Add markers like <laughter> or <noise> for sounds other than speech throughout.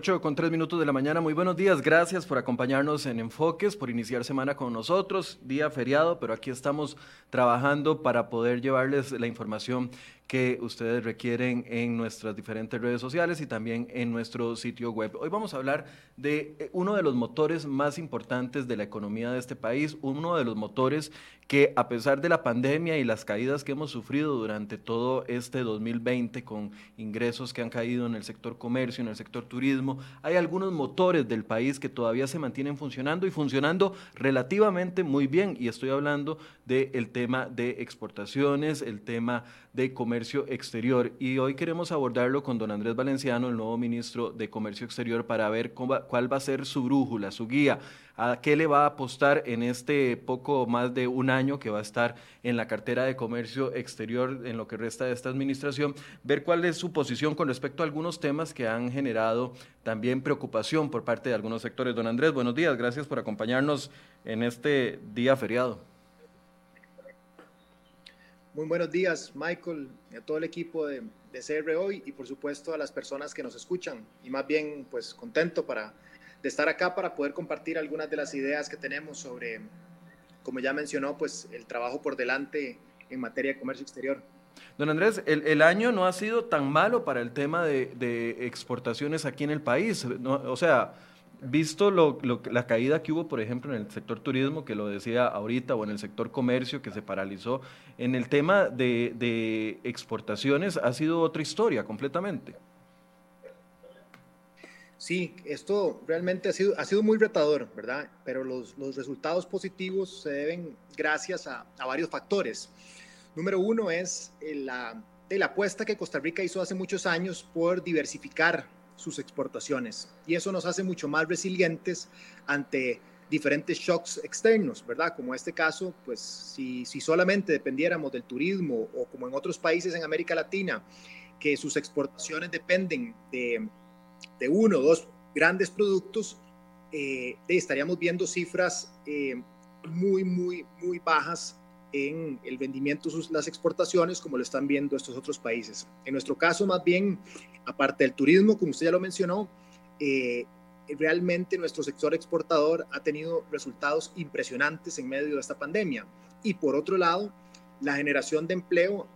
8 con 3 minutos de la mañana. Muy buenos días. Gracias por acompañarnos en Enfoques, por iniciar semana con nosotros. Día feriado, pero aquí estamos trabajando para poder llevarles la información que ustedes requieren en nuestras diferentes redes sociales y también en nuestro sitio web. Hoy vamos a hablar de eh, uno de los motores más importantes de la economía de este país, uno de los motores que a pesar de la pandemia y las caídas que hemos sufrido durante todo este 2020 con ingresos que han caído en el sector comercio, en el sector turismo, hay algunos motores del país que todavía se mantienen funcionando y funcionando relativamente muy bien. Y estoy hablando del tema de exportaciones, el tema de comercio exterior. Y hoy queremos abordarlo con don Andrés Valenciano, el nuevo ministro de Comercio Exterior, para ver cuál va a ser su brújula, su guía a qué le va a apostar en este poco más de un año que va a estar en la cartera de comercio exterior en lo que resta de esta administración, ver cuál es su posición con respecto a algunos temas que han generado también preocupación por parte de algunos sectores. Don Andrés, buenos días, gracias por acompañarnos en este día feriado. Muy buenos días, Michael, a todo el equipo de, de CR hoy y por supuesto a las personas que nos escuchan. Y más bien, pues contento para de estar acá para poder compartir algunas de las ideas que tenemos sobre, como ya mencionó, pues el trabajo por delante en materia de comercio exterior. Don Andrés, el, año no ha sido tan malo para el tema de, exportaciones aquí en el país. o sea, visto la caída que hubo, por ejemplo, en el sector turismo, que lo decía ahorita, o en el sector comercio, que se paralizó, en el tema de, de exportaciones ha sido otra historia completamente. Sí, esto realmente ha sido, muy retador, ¿verdad? Pero los, resultados positivos se deben gracias a, varios factores. Número uno es eh, la, la apuesta que Costa Rica hizo hace muchos años por diversificar sus exportaciones y eso nos hace mucho más resilientes ante diferentes shocks externos, ¿verdad? Como este caso, pues si, si solamente dependiéramos del turismo o como en otros países en América Latina, que sus exportaciones dependen de de uno o dos grandes productos, eh, estaríamos viendo cifras eh, muy, muy, muy bajas en el vendimiento, las exportaciones, como lo están viendo estos otros países. En nuestro caso, más bien, aparte del turismo, como usted ya lo mencionó, eh, realmente nuestro sector exportador ha tenido resultados impresionantes en medio de esta pandemia. Y por otro lado, la generación de empleo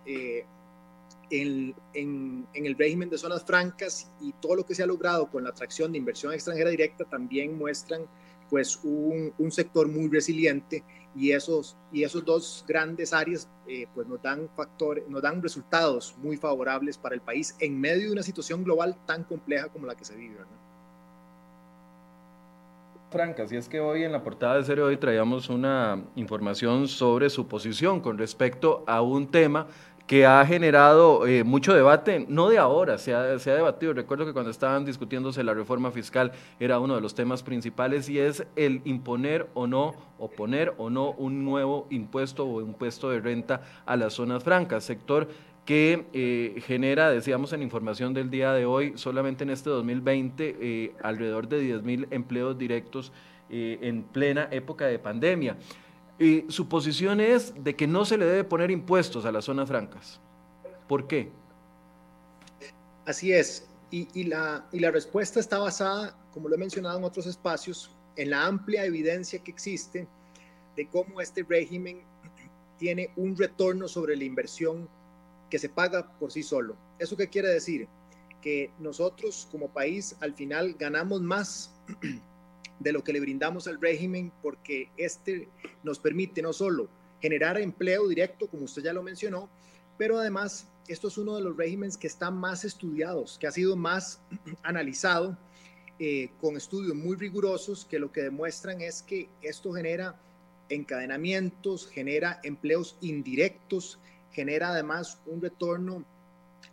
en, el régimen de zonas francas y todo lo que se ha logrado con la atracción de inversión extranjera directa también muestran pues un, sector muy resiliente y esos, y esos dos grandes áreas eh, pues nos dan factores, nos dan resultados muy favorables para el país en medio de una situación global tan compleja como la que se vive. Francas, y es que hoy en la portada de Serio Hoy traíamos una información sobre su posición con respecto a un tema que ha generado eh, mucho debate, no de ahora, se ha, se ha, debatido. Recuerdo que cuando estaban discutiéndose la reforma fiscal era uno de los temas principales y es el imponer o no, o poner o no un nuevo impuesto o impuesto de renta a las zonas francas, sector que eh, genera, decíamos en información del día de hoy, solamente en este 2020, eh, alrededor de 10 mil empleos directos en plena época de pandemia. Y su posición es de que no se le debe poner impuestos a las zonas francas. ¿Por qué? Así es. Y, la, la respuesta está basada, como lo he mencionado en otros espacios, en la amplia evidencia que existe de cómo este régimen tiene un retorno sobre la inversión que se paga por sí solo. ¿Eso qué quiere decir? Que nosotros como país al final ganamos más de lo que le brindamos al régimen, porque este nos permite no solo generar empleo directo, como usted ya lo mencionó, pero además esto es uno de los regímenes que están más estudiados, que ha sido más <clears throat> analizado eh, con estudios muy rigurosos que lo que demuestran es que esto genera encadenamientos, genera empleos indirectos, genera además un retorno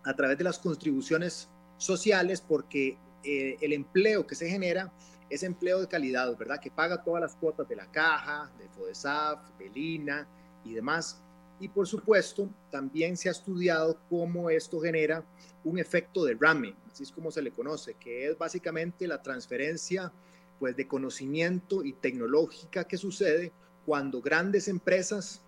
a través de las contribuciones sociales porque eh, el empleo que se genera es empleo de calidad, ¿verdad? Que paga todas las cuotas de la caja, de FODESAF, de Lina y demás. Y por supuesto, también se ha estudiado cómo esto genera un efecto de rame, así es como se le conoce, que es básicamente la transferencia pues, de conocimiento y tecnológica que sucede cuando grandes empresas,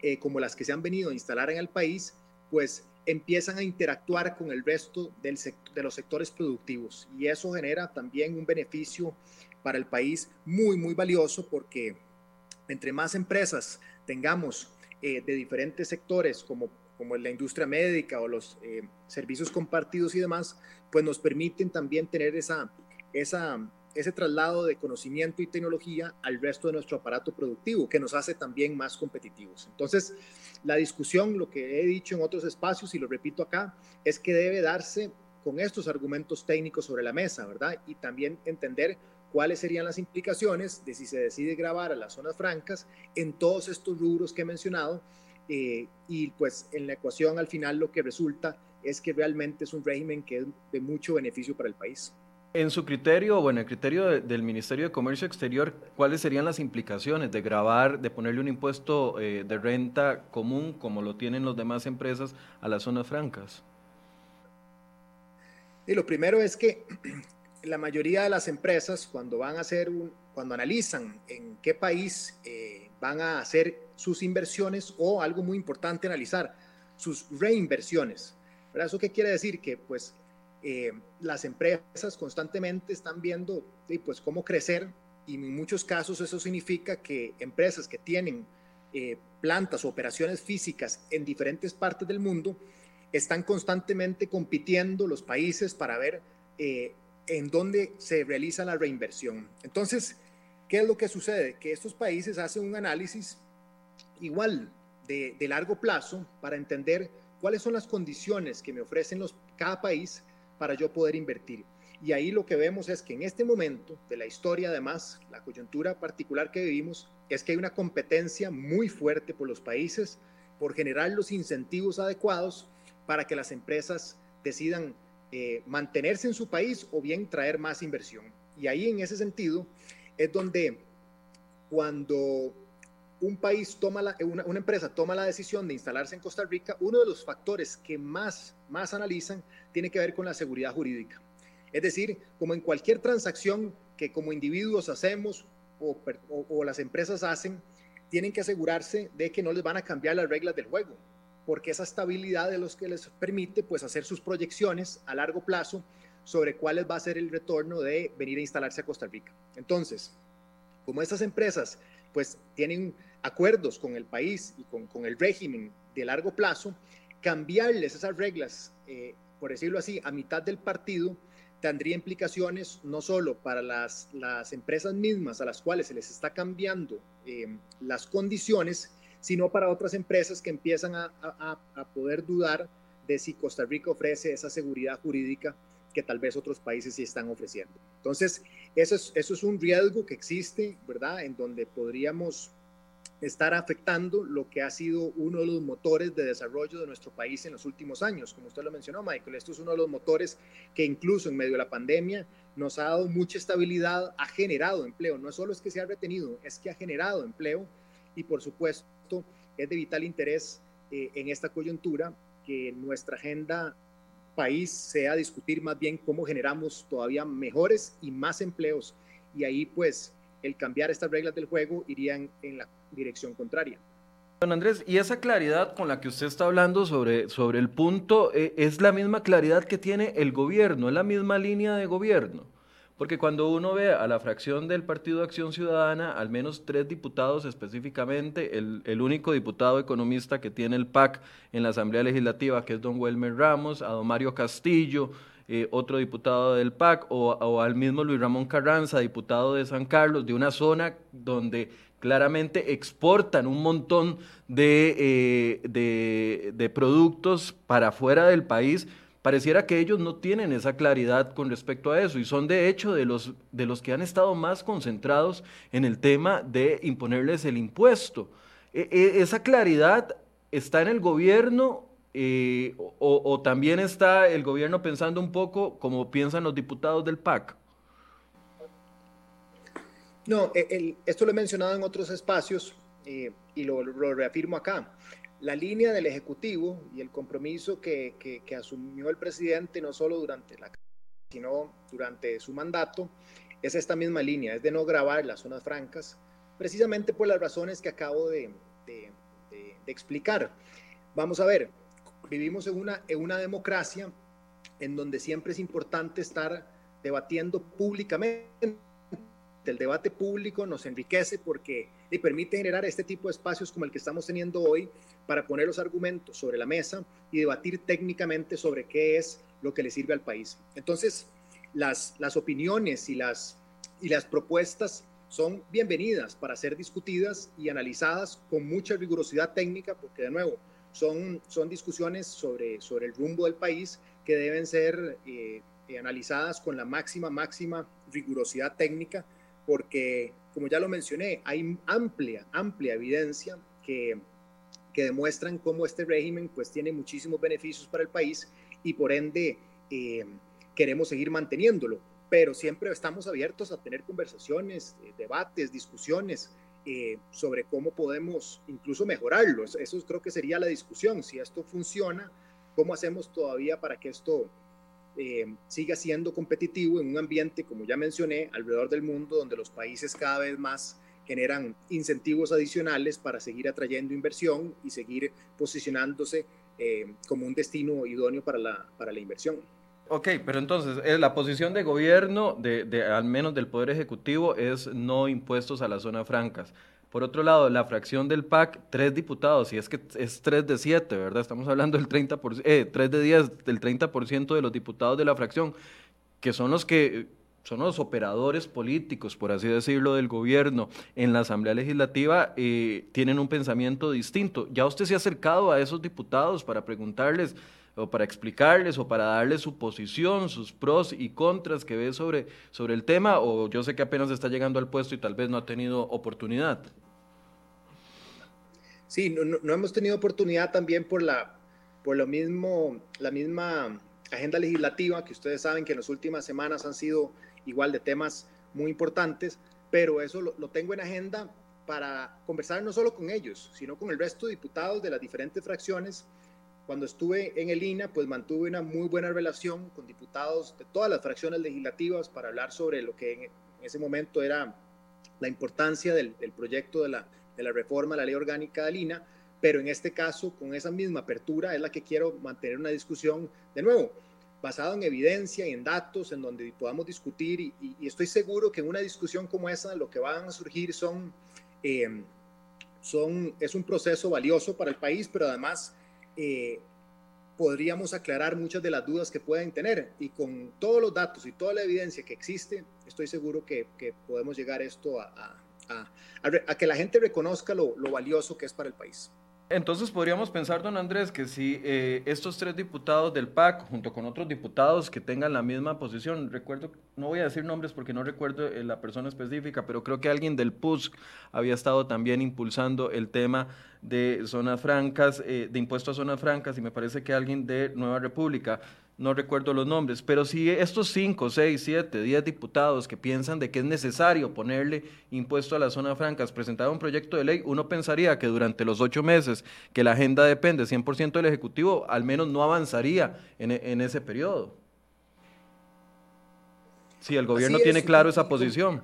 eh, como las que se han venido a instalar en el país, pues empiezan a interactuar con el resto del de los sectores productivos. Y eso genera también un beneficio para el país muy, muy valioso porque entre más empresas tengamos eh, de diferentes sectores como, como la industria médica o los eh, servicios compartidos y demás, pues nos permiten también tener esa, esa, ese traslado de conocimiento y tecnología al resto de nuestro aparato productivo, que nos hace también más competitivos. Entonces, la discusión, lo que he dicho en otros espacios y lo repito acá, es que debe darse con estos argumentos técnicos sobre la mesa, ¿verdad? Y también entender cuáles serían las implicaciones de si se decide grabar a las zonas francas en todos estos rubros que he mencionado. Eh, y pues en la ecuación al final lo que resulta es que realmente es un régimen que es de mucho beneficio para el país. En su criterio, o en el criterio del Ministerio de Comercio Exterior, ¿cuáles serían las implicaciones de grabar, de ponerle un impuesto eh, de renta común, como lo tienen las demás empresas, a las zonas francas? Y lo primero es que <clears throat> la mayoría de las empresas, cuando van a hacer un, cuando analizan en qué país eh, van a hacer sus inversiones, o algo muy importante analizar, sus reinversiones. ¿Verdad? ¿Eso qué quiere decir? Que pues eh, las empresas constantemente están viendo pues, cómo crecer y en muchos casos eso significa que empresas que tienen eh, plantas o operaciones físicas en diferentes partes del mundo están constantemente compitiendo los países para ver eh, en dónde se realiza la reinversión. Entonces, ¿qué es lo que sucede? Que estos países hacen un análisis igual de, de largo plazo para entender cuáles son las condiciones que me ofrecen los, cada país para yo poder invertir. Y ahí lo que vemos es que en este momento de la historia, además, la coyuntura particular que vivimos, es que hay una competencia muy fuerte por los países por generar los incentivos adecuados para que las empresas decidan eh, mantenerse en su país o bien traer más inversión. Y ahí en ese sentido es donde cuando un país toma la, una, una, empresa toma la decisión de instalarse en Costa Rica, uno de los factores que más, más analizan tiene que ver con la seguridad jurídica. Es decir, como en cualquier transacción que como individuos hacemos o, o, las empresas hacen, tienen que asegurarse de que no les van a cambiar las reglas del juego, porque esa estabilidad de los que les permite pues hacer sus proyecciones a largo plazo sobre cuál va a ser el retorno de venir a instalarse a Costa Rica. Entonces, como estas empresas pues tienen acuerdos con el país y con, con el régimen de largo plazo, cambiarles esas reglas eh, por decirlo así, a mitad del partido, tendría implicaciones no solo para las, las empresas mismas a las cuales se les está cambiando eh, las condiciones, sino para otras empresas que empiezan a, a, a, poder dudar de si Costa Rica ofrece esa seguridad jurídica que tal vez otros países sí están ofreciendo. Entonces, eso es, eso es un riesgo que existe, ¿verdad? En donde podríamos estar afectando lo que ha sido uno de los motores de desarrollo de nuestro país en los últimos años. Como usted lo mencionó, Michael, esto es uno de los motores que incluso en medio de la pandemia nos ha dado mucha estabilidad, ha generado empleo. No solo es que se ha retenido, es que ha generado empleo y por supuesto es de vital interés eh, en esta coyuntura que nuestra agenda país sea discutir más bien cómo generamos todavía mejores y más empleos. Y ahí pues el cambiar estas reglas del juego irían en la dirección contraria. Don Andrés, y esa claridad con la que usted está hablando sobre, sobre el punto, eh, es la misma claridad que tiene el gobierno, es la misma línea de gobierno. Porque cuando uno ve a la fracción del Partido Acción Ciudadana, al menos tres diputados específicamente, el, el, único diputado economista que tiene el PAC en la Asamblea Legislativa, que es don Welmer Ramos, a don Mario Castillo, eh, otro diputado del PAC, o, al mismo Luis Ramón Carranza, diputado de San Carlos, de una zona donde claramente exportan un montón de, eh, de, de, productos para fuera del país, pareciera que ellos no tienen esa claridad con respecto a eso y son de hecho de los, de los que han estado más concentrados en el tema de imponerles el impuesto. E, e, esa claridad está en el gobierno eh, o, también está el gobierno pensando un poco como piensan los diputados del PAC. No, e, esto lo he mencionado en otros espacios eh, y lo, reafirmo acá. La línea del Ejecutivo y el compromiso que, asumió el presidente, no solo durante la sino durante su mandato, es esta misma línea, es de no grabar las zonas francas, precisamente por las razones que acabo de explicar. Vamos a ver, vivimos en una, en una democracia en donde siempre es importante estar debatiendo públicamente. El debate público nos enriquece porque le permite generar este tipo de espacios como el que estamos teniendo hoy para poner los argumentos sobre la mesa y debatir técnicamente sobre qué es lo que le sirve al país. Entonces, las, las opiniones y las, y las propuestas son bienvenidas para ser discutidas y analizadas con mucha rigurosidad técnica, porque de nuevo, son, son discusiones sobre, sobre el rumbo del país que deben ser eh, eh, analizadas con la máxima, máxima rigurosidad técnica, porque, como ya lo mencioné, hay amplia, amplia evidencia que, que demuestran cómo este régimen pues tiene muchísimos beneficios para el país y por ende eh, queremos seguir manteniéndolo, pero siempre estamos abiertos a tener conversaciones, debates, discusiones sobre cómo podemos incluso mejorarlo. Eso creo que sería la discusión, si esto funciona ¿Cómo hacemos todavía para que esto eh, siga siendo competitivo en un ambiente, como ya mencioné, alrededor del mundo, donde los países cada vez más generan incentivos adicionales para seguir atrayendo inversión y seguir posicionándose eh, como un destino idóneo para la, para la inversión. Ok, pero entonces eh, la posición de gobierno, de, de, al menos del Poder Ejecutivo, es no impuestos a las zonas francas. Por otro lado, la fracción del PAC, tres diputados, y es que es tres de siete, ¿verdad? Estamos hablando del 30%, eh, tres de diez, del 30% de los diputados de la fracción, que son los que son los operadores políticos, por así decirlo, del gobierno en la Asamblea Legislativa, eh, tienen un pensamiento distinto. ¿Ya usted se ha acercado a esos diputados para preguntarles o para explicarles o para darles su posición, sus pros y contras que ve sobre, sobre el tema? ¿O yo sé que apenas está llegando al puesto y tal vez no ha tenido oportunidad? Sí, no, hemos tenido oportunidad también por, la, por lo mismo, la misma agenda legislativa, que ustedes saben que en las últimas semanas han sido igual de temas muy importantes, pero eso lo, tengo en agenda para conversar no solo con ellos, sino con el resto de diputados de las diferentes fracciones. Cuando estuve en el INA, pues mantuve una muy buena relación con diputados de todas las fracciones legislativas para hablar sobre lo que en, ese momento era la importancia del proyecto de la, de la reforma a la ley orgánica de Lina, pero en este caso, con esa misma apertura, es la que quiero mantener una discusión de nuevo, basado en evidencia y en datos, en donde podamos discutir, y, estoy seguro que en una discusión como esa lo que van a surgir son, eh, son es un proceso valioso para el país, pero además eh, podríamos aclarar muchas de las dudas que pueden tener, y con todos los datos y toda la evidencia que existe, estoy seguro que, podemos llegar esto a a, que la gente reconozca lo, valioso que es para el país. Entonces podríamos pensar, don Andrés, que si eh, estos tres diputados del PAC, junto con otros diputados que tengan la misma posición, recuerdo, no voy a decir nombres porque no recuerdo eh, la persona específica, pero creo que alguien del PUSC había estado también impulsando el tema de zonas francas, eh, de impuestos a zonas francas, y me parece que alguien de Nueva República no recuerdo los nombres, pero si estos 5, 6, 7, 10 diputados que piensan de que es necesario ponerle impuesto a las zonas francas presentaron un proyecto de ley, uno pensaría que durante los ocho meses que la agenda depende 100% del Ejecutivo, al menos no avanzaría en, ese periodo. Si el gobierno tiene claro esa posición.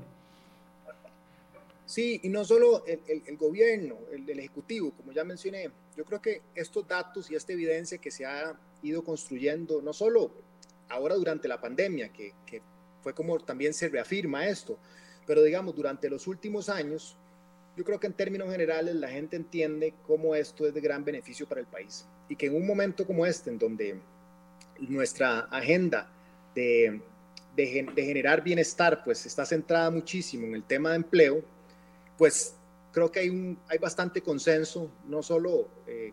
Sí, y no solo el, gobierno, el, el, Ejecutivo, como ya mencioné, yo creo que estos datos y esta evidencia que se ha ido construyendo, no solo ahora durante la pandemia, que, que fue como también se reafirma esto, pero digamos, durante los últimos años, yo creo que en términos generales la gente entiende cómo esto es de gran beneficio para el país. Y que en un momento como este, en donde nuestra agenda de, de, de generar bienestar pues está centrada muchísimo en el tema de empleo, pues creo que hay, un, hay bastante consenso, no solo eh,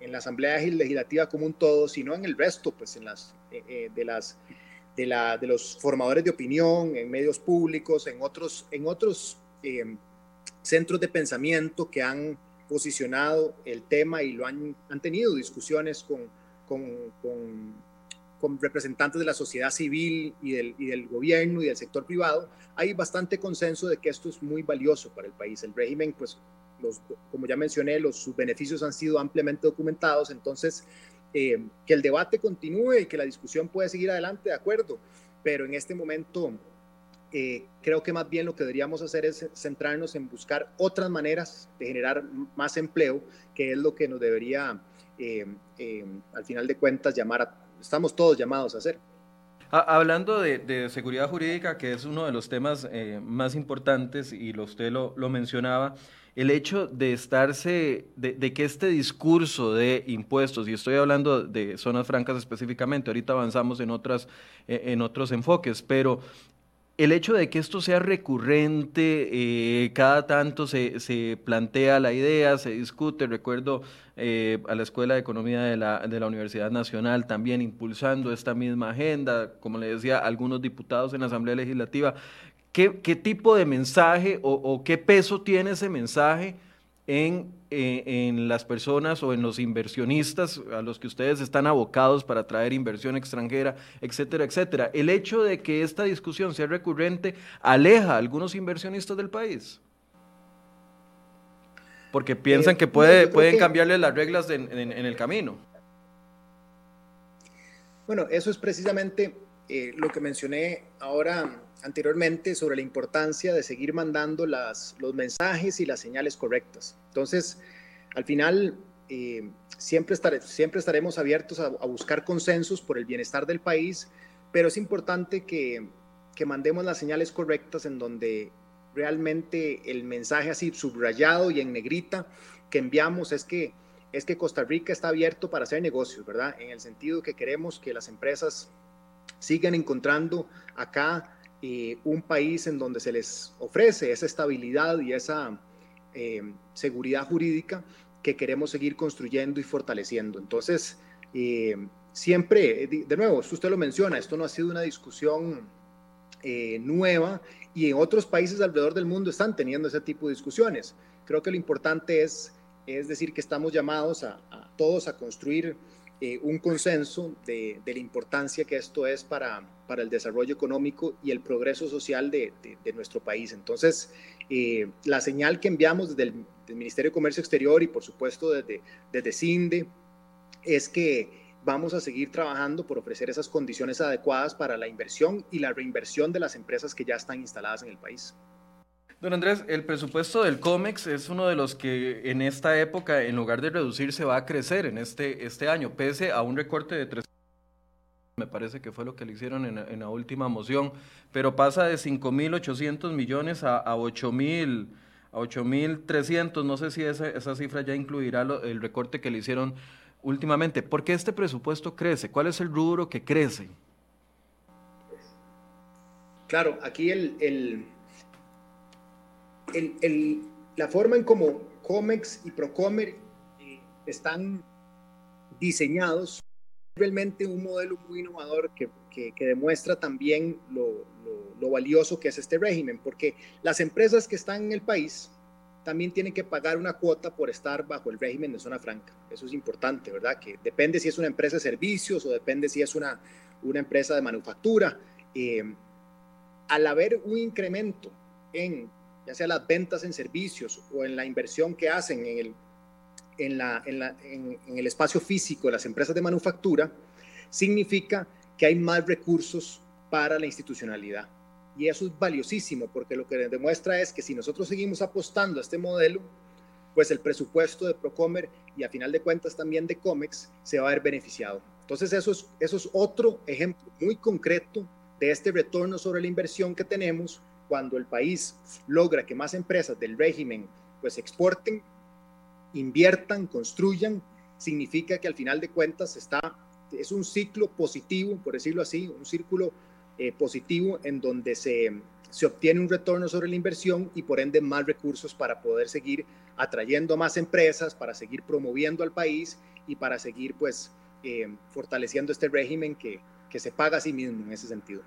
en, la Asamblea Legislativa como un todo, sino en el resto, pues en las, eh, eh, de, las, de, la, de los formadores de opinión, en medios públicos, en otros, en otros centros de pensamiento que han posicionado el tema y lo han, han tenido discusiones con, con, con con representantes de la sociedad civil y del, y del, gobierno y del sector privado, hay bastante consenso de que esto es muy valioso para el país. El régimen, pues, los, como ya mencioné, los, sus beneficios han sido ampliamente documentados, entonces, eh, que el debate continúe y que la discusión pueda seguir adelante, de acuerdo, pero en este momento eh, creo que más bien lo que deberíamos hacer es centrarnos en buscar otras maneras de generar más empleo, que es lo que nos debería, eh, eh, al final de cuentas, llamar a, estamos todos llamados a hacer. Hablando de, seguridad jurídica, que es uno de los temas más importantes y lo, usted lo, lo mencionaba, el hecho de estarse, de, que este discurso de impuestos, y estoy hablando de zonas francas específicamente, ahorita avanzamos en, otras, eh, en otros enfoques, pero el hecho de que esto sea recurrente, eh, cada tanto se, se, plantea la idea, se discute, recuerdo eh, a la Escuela de Economía de la, de la, Universidad Nacional también impulsando esta misma agenda, como le decía, algunos diputados en la Asamblea Legislativa ¿Qué, tipo de mensaje o, qué peso tiene ese mensaje en, eh, en, las personas o en los inversionistas a los que ustedes están abocados para traer inversión extranjera, etcétera, etcétera? El hecho de que esta discusión sea recurrente aleja a algunos inversionistas del país. Porque piensan eh, que puede, pueden cambiarle las reglas en, el camino. Bueno, eso es precisamente eh, lo que mencioné ahora anteriormente sobre la importancia de seguir mandando las, los mensajes y las señales correctas. Entonces, al final, eh, siempre, siempre estaremos abiertos a, buscar consensos por el bienestar del país, pero es importante que, que mandemos las señales correctas en donde realmente el mensaje así subrayado y en negrita que enviamos es que es que Costa Rica está abierto para hacer negocios, ¿verdad? En el sentido que queremos que las empresas sigan encontrando acá eh, un país en donde se les ofrece esa estabilidad y esa eh, seguridad jurídica que queremos seguir construyendo y fortaleciendo. Entonces, eh, siempre, de nuevo, usted lo menciona, esto no ha sido una discusión nueva y en otros países alrededor del mundo están teniendo ese tipo de discusiones. Creo que lo importante es, es decir que estamos llamados a todos a construir eh, un consenso de, la importancia que esto es para, para el desarrollo económico y el progreso social de, nuestro país. Entonces, eh, la señal que enviamos desde el Ministerio de Comercio Exterior y por supuesto desde, desde CINDE es que vamos a seguir trabajando por ofrecer esas condiciones adecuadas para la inversión y la reinversión de las empresas que ya están instaladas en el país. Don Andrés, el presupuesto del COMEX es uno de los que en esta época, en lugar de reducirse, va a crecer en este, este año, pese a un recorte de tres me parece que fue lo que le hicieron en, la última moción, pero pasa de 5.800 millones a, a 8.000 a 8.300, no sé si esa, esa cifra ya incluirá el recorte que le hicieron últimamente. ¿Por qué este presupuesto crece? ¿Cuál es el rubro que crece? Claro, aquí el, la forma en cómo Comex y Procomer eh, están diseñados realmente un modelo muy innovador que, demuestra también lo, valioso que es este régimen, porque las empresas que están en el país también tienen que pagar una cuota por estar bajo el régimen de zona franca. Eso es importante, ¿verdad? Que depende si es una empresa de servicios o depende si es una, una empresa de manufactura. Eh, al haber un incremento en ya sea las ventas en servicios o en la inversión que hacen en el, en, la, en, el espacio físico las empresas de manufactura, significa que hay más recursos para la institucionalidad. Y eso es valiosísimo porque lo que demuestra es que si nosotros seguimos apostando a este modelo, pues el presupuesto de Procomer y a final de cuentas también de COMEX se va a ver beneficiado. Entonces eso es, eso es otro ejemplo muy concreto de este retorno sobre la inversión que tenemos cuando el país logra que más empresas del régimen pues exporten, inviertan, construyan, significa que al final de cuentas está, es un ciclo positivo, por decirlo así, un círculo eh, positivo en donde se, se obtiene un retorno sobre la inversión y por ende más recursos para poder seguir atrayendo más empresas, para seguir promoviendo al país y para seguir pues eh, fortaleciendo este régimen que, que se paga a sí mismo en ese sentido.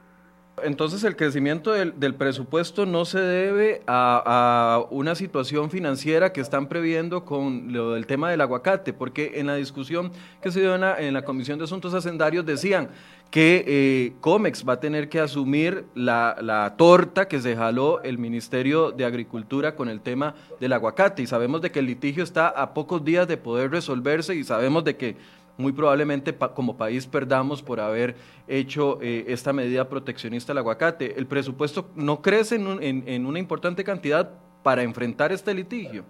Entonces el crecimiento del, presupuesto no se debe a, una situación financiera que están previendo con lo del tema del aguacate, porque en la discusión que se dio en la, Comisión de Asuntos Hacendarios decían que eh, COMEX va a tener que asumir la, torta que se jaló el Ministerio de Agricultura con el tema del aguacate. Y sabemos de que el litigio está a pocos días de poder resolverse y sabemos de que muy probablemente como país perdamos por haber hecho eh, esta medida proteccionista al aguacate. ¿El presupuesto no crece en, una importante cantidad para enfrentar este litigio?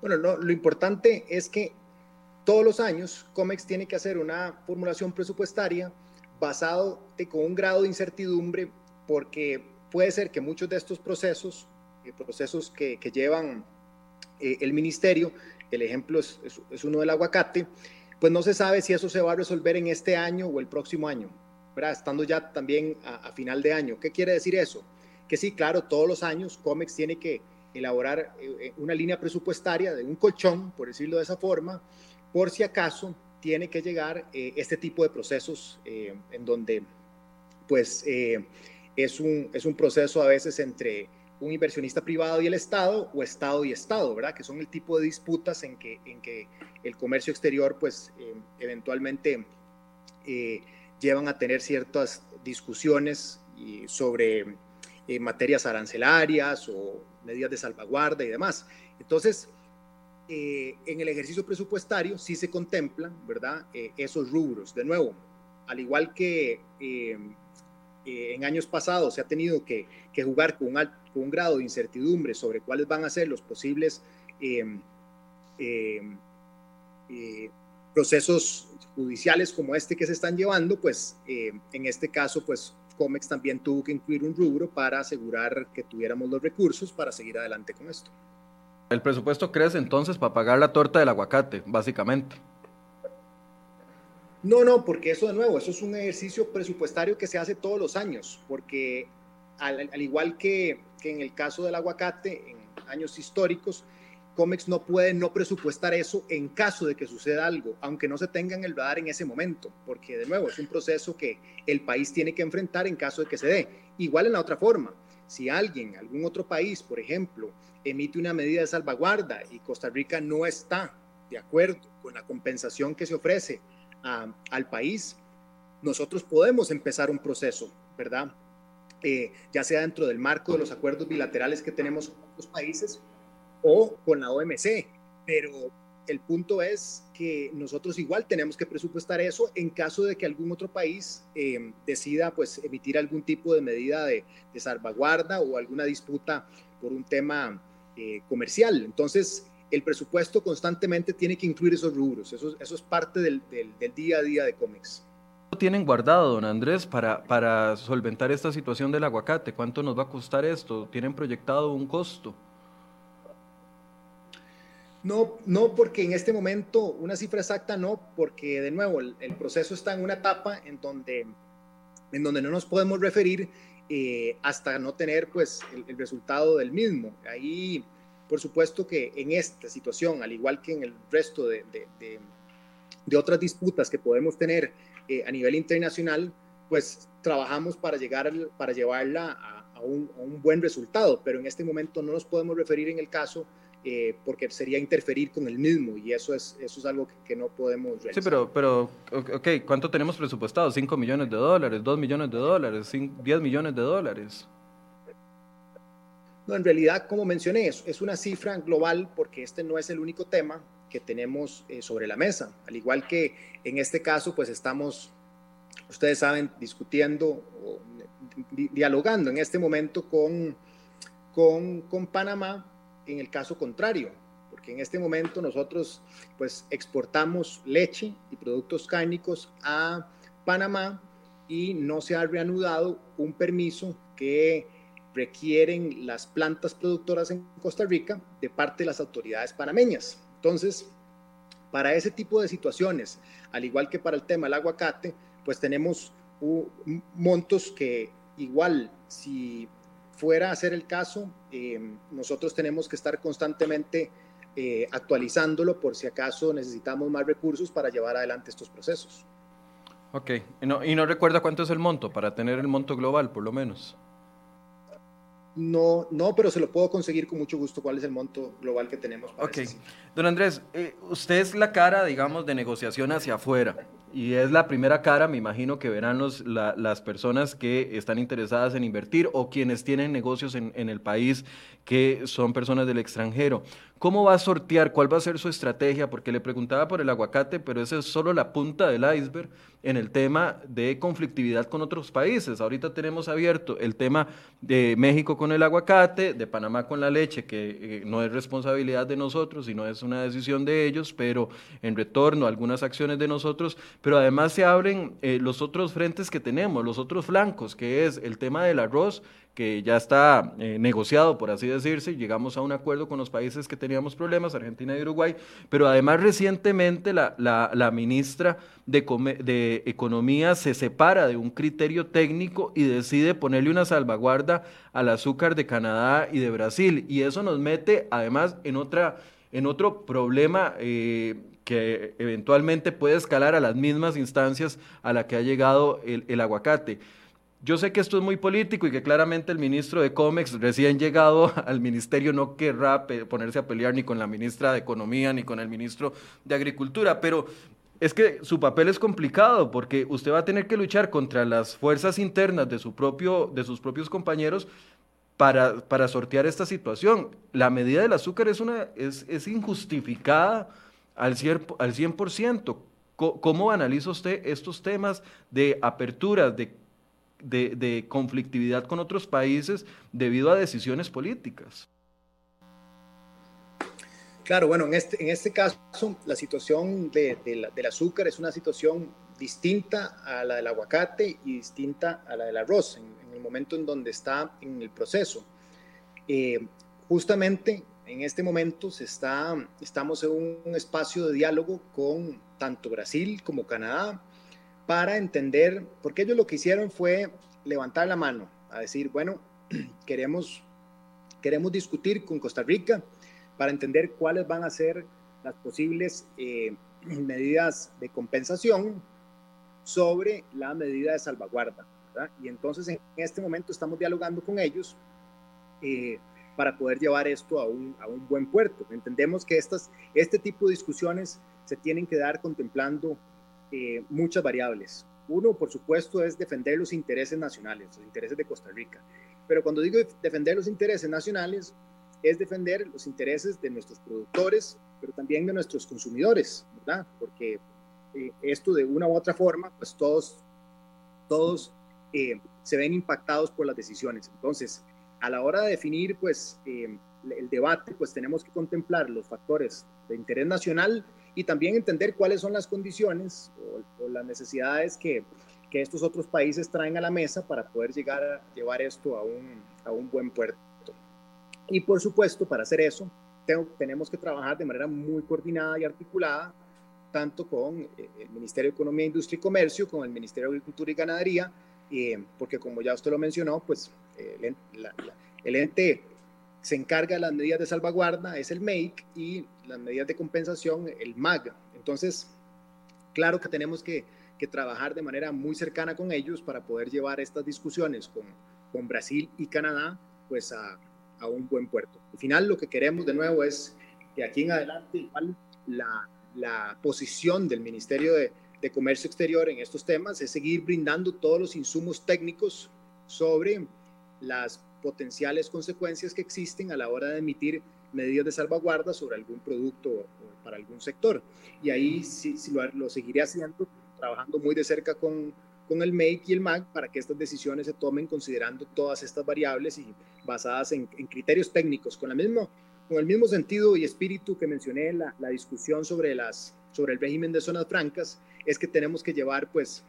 Bueno, lo importante es que todos los años COMEX tiene que hacer una formulación presupuestaria basado con un grado de incertidumbre porque puede ser que muchos de estos procesos, eh, procesos que, llevan eh, el ministerio, el ejemplo es, uno del aguacate, pues no se sabe si eso se va a resolver en este año o el próximo año, ¿verdad? estando ya también a, final de año. ¿Qué quiere decir eso? Que sí, claro, todos los años COMEX tiene que elaborar eh, una línea presupuestaria de un colchón, por decirlo de esa forma, por si acaso tiene que llegar este tipo de procesos en donde pues es un, es un proceso a veces entre un inversionista privado y el Estado o Estado y Estado, ¿verdad? Que son el tipo de disputas en que, en que el comercio exterior, pues, eh, eventualmente eh, llevan a tener ciertas discusiones sobre eh, materias arancelarias o medidas de salvaguarda y demás. Entonces, en el ejercicio presupuestario sí se contemplan, ¿verdad? esos rubros. De nuevo, al igual que en años pasados se ha tenido que, jugar con un, grado de incertidumbre sobre cuáles van a ser los posibles em, em, eh, procesos judiciales como este que se están llevando, pues en este caso, pues COMEX también tuvo que incluir un rubro para asegurar que tuviéramos los recursos para seguir adelante con esto. El presupuesto crece entonces para pagar la torta del aguacate, básicamente. No, no, porque eso de nuevo, eso es un ejercicio presupuestario que se hace todos los años, porque al, igual que, en el caso del aguacate, en años históricos, COMEX no puede no presupuestar eso en caso de que suceda algo, aunque no se tenga en el radar en ese momento, porque de nuevo es un proceso que el país tiene que enfrentar en caso de que se dé. Igual en la otra forma, si alguien, algún otro país, por ejemplo, emite una medida de salvaguarda y Costa Rica no está de acuerdo con la compensación que se ofrece al país, nosotros podemos empezar un proceso, ¿verdad? Eh, ya sea dentro del marco de los acuerdos bilaterales que tenemos con otros países o con la OMC, pero el punto es que nosotros igual tenemos que presupuestar eso en caso de que algún otro país eh, decida pues emitir algún tipo de medida de, salvaguarda o alguna disputa por un tema eh, comercial. Entonces, el presupuesto constantemente tiene que incluir esos rubros. Eso, eso es parte del, día a día de COMEX. ¿Cuánto tienen guardado, don Andrés, para, para solventar esta situación del aguacate? ¿Cuánto nos va a costar esto? ¿Tienen proyectado un costo? No, no, porque en este momento, una cifra exacta no, porque de nuevo el, proceso está en una etapa en donde, en donde no nos podemos referir eh, hasta no tener pues el, resultado del mismo. Ahí por supuesto que en esta situación, al igual que en el resto de, otras disputas que podemos tener eh, a nivel internacional, pues trabajamos para, llegar, para llevarla a, un, buen resultado, pero en este momento no nos podemos referir en el caso eh, porque sería interferir con el mismo y eso es, eso es algo que, no podemos realizar. Sí, pero, pero, ok, ¿cuánto tenemos presupuestado? ¿5 millones de dólares? ¿2 millones de dólares? ¿10 millones de dólares? No, en realidad, como mencioné, es, es una cifra global porque este no es el único tema que tenemos eh, sobre la mesa. Al igual que en este caso, pues estamos, ustedes saben, discutiendo o dialogando en este momento con, con, con Panamá en el caso contrario, porque en este momento nosotros pues exportamos leche y productos cárnicos a Panamá y no se ha reanudado un permiso que requieren las plantas productoras en Costa Rica de parte de las autoridades panameñas. Entonces, para ese tipo de situaciones, al igual que para el tema del aguacate, pues tenemos montos que igual, si fuera a ser el caso, em, nosotros tenemos que estar constantemente eh, actualizándolo por si acaso necesitamos más recursos para llevar adelante estos procesos. Ok, y no, y no recuerda cuánto es el monto, para tener el monto global por lo menos. No, no, pero se lo puedo conseguir con mucho gusto cuál es el monto global que tenemos. ok. Don Andrés, eh, usted es la cara, digamos, de negociación hacia afuera. y es la primera cara, me imagino que verán los, las personas que están interesadas en invertir o quienes tienen negocios en, en, el país que son personas del extranjero. ¿Cómo va a sortear? ¿Cuál va a ser su estrategia? Porque le preguntaba por el aguacate, pero esa es solo la punta del iceberg en el tema de conflictividad con otros países. Ahorita tenemos abierto el tema de México con el aguacate, de Panamá con la leche, que eh, no es responsabilidad de nosotros, sino es una decisión de ellos, pero en retorno a algunas acciones de nosotros, pero además se abren eh, los otros frentes que tenemos, los otros flancos, que es el tema del arroz, que ya está eh, negociado, por así decirse, llegamos a un acuerdo con los países que teníamos problemas, Argentina y Uruguay, pero además recientemente la, la, ministra de, de, Economía se separa de un criterio técnico y decide ponerle una salvaguarda al azúcar de Canadá y de Brasil, y eso nos mete además en, otra, en otro problema. Eh, que eventualmente puede escalar a las mismas instancias a la que ha llegado el, el aguacate. Yo sé que esto es muy político y que claramente el ministro de Comex, recién llegado <laughs> al ministerio, no querrá ponerse a pelear ni con la ministra de Economía ni con el ministro de Agricultura, pero es que su papel es complicado porque usted va a tener que luchar contra las fuerzas internas de, su propio, de sus propios compañeros para, para sortear esta situación. La medida del azúcar es, una, es, es injustificada al 100%. Al 100%. ¿Cómo analiza usted estos temas de aperturas, de de, conflictividad con otros países debido a decisiones políticas. Claro, bueno, en este, en este caso la situación de, del azúcar es una situación distinta a la del aguacate y distinta a la del arroz, en, el momento en donde está en el proceso. Eh, justamente en este momento se está, estamos en un espacio de diálogo con tanto Brasil como Canadá, para entender, porque ellos lo que hicieron fue levantar la mano, a decir, bueno, <clears throat> queremos, queremos discutir con Costa Rica para entender cuáles van a ser las posibles eh, <clears throat> medidas de compensación sobre la medida de salvaguarda. Y entonces en este momento estamos dialogando con ellos eh, para poder llevar esto a un, a un, buen puerto. Entendemos que estas, este tipo de discusiones se tienen que dar contemplando eh, muchas variables. Uno, por supuesto, es defender los intereses nacionales, los intereses de Costa Rica. Pero cuando digo defender los intereses nacionales, es defender los intereses de nuestros productores, pero también de nuestros consumidores, ¿verdad? Porque eh, esto de una u otra forma, pues todos, todos eh, se ven impactados por las decisiones. Entonces, a la hora de definir, pues, el debate, pues tenemos que contemplar los factores de interés nacional y también entender cuáles son las condiciones o, las necesidades que, que, estos otros países traen a la mesa para poder llegar a llevar esto a un, a un buen puerto. Y por supuesto, para hacer eso, tenemos que trabajar de manera muy coordinada y articulada, tanto con eh, el Ministerio de Economía, Industria y Comercio, con el Ministerio de Agricultura y Ganadería, eh, porque como ya usted lo mencionó, pues eh, el ente se encarga de las medidas de salvaguarda, es el MAKE, y las medidas de compensación, el MAG. Entonces, claro que tenemos que, trabajar de manera muy cercana con ellos para poder llevar estas discusiones con, con Brasil y Canadá pues a, a, un buen puerto. Al final lo que queremos de nuevo es que aquí en adelante la, la posición del Ministerio de, de Comercio Exterior en estos temas es seguir brindando todos los insumos técnicos sobre las potenciales consecuencias que existen a la hora de emitir medidas de salvaguarda sobre algún producto o para algún sector. Y ahí sí, lo, seguiré haciendo, trabajando muy de cerca con, con el MEIC y el MAC para que estas decisiones se tomen considerando todas estas variables y basadas en, criterios técnicos, con, la misma, con el mismo sentido y espíritu que mencioné en la, la, discusión sobre, las, sobre el régimen de zonas francas, es que tenemos que llevar pues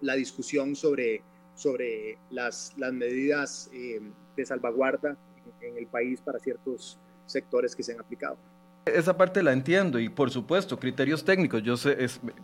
la discusión sobre sobre las, las medidas eh, de salvaguarda en, el país para ciertos sectores que se han aplicado. Esa parte la entiendo y por supuesto, criterios técnicos. Yo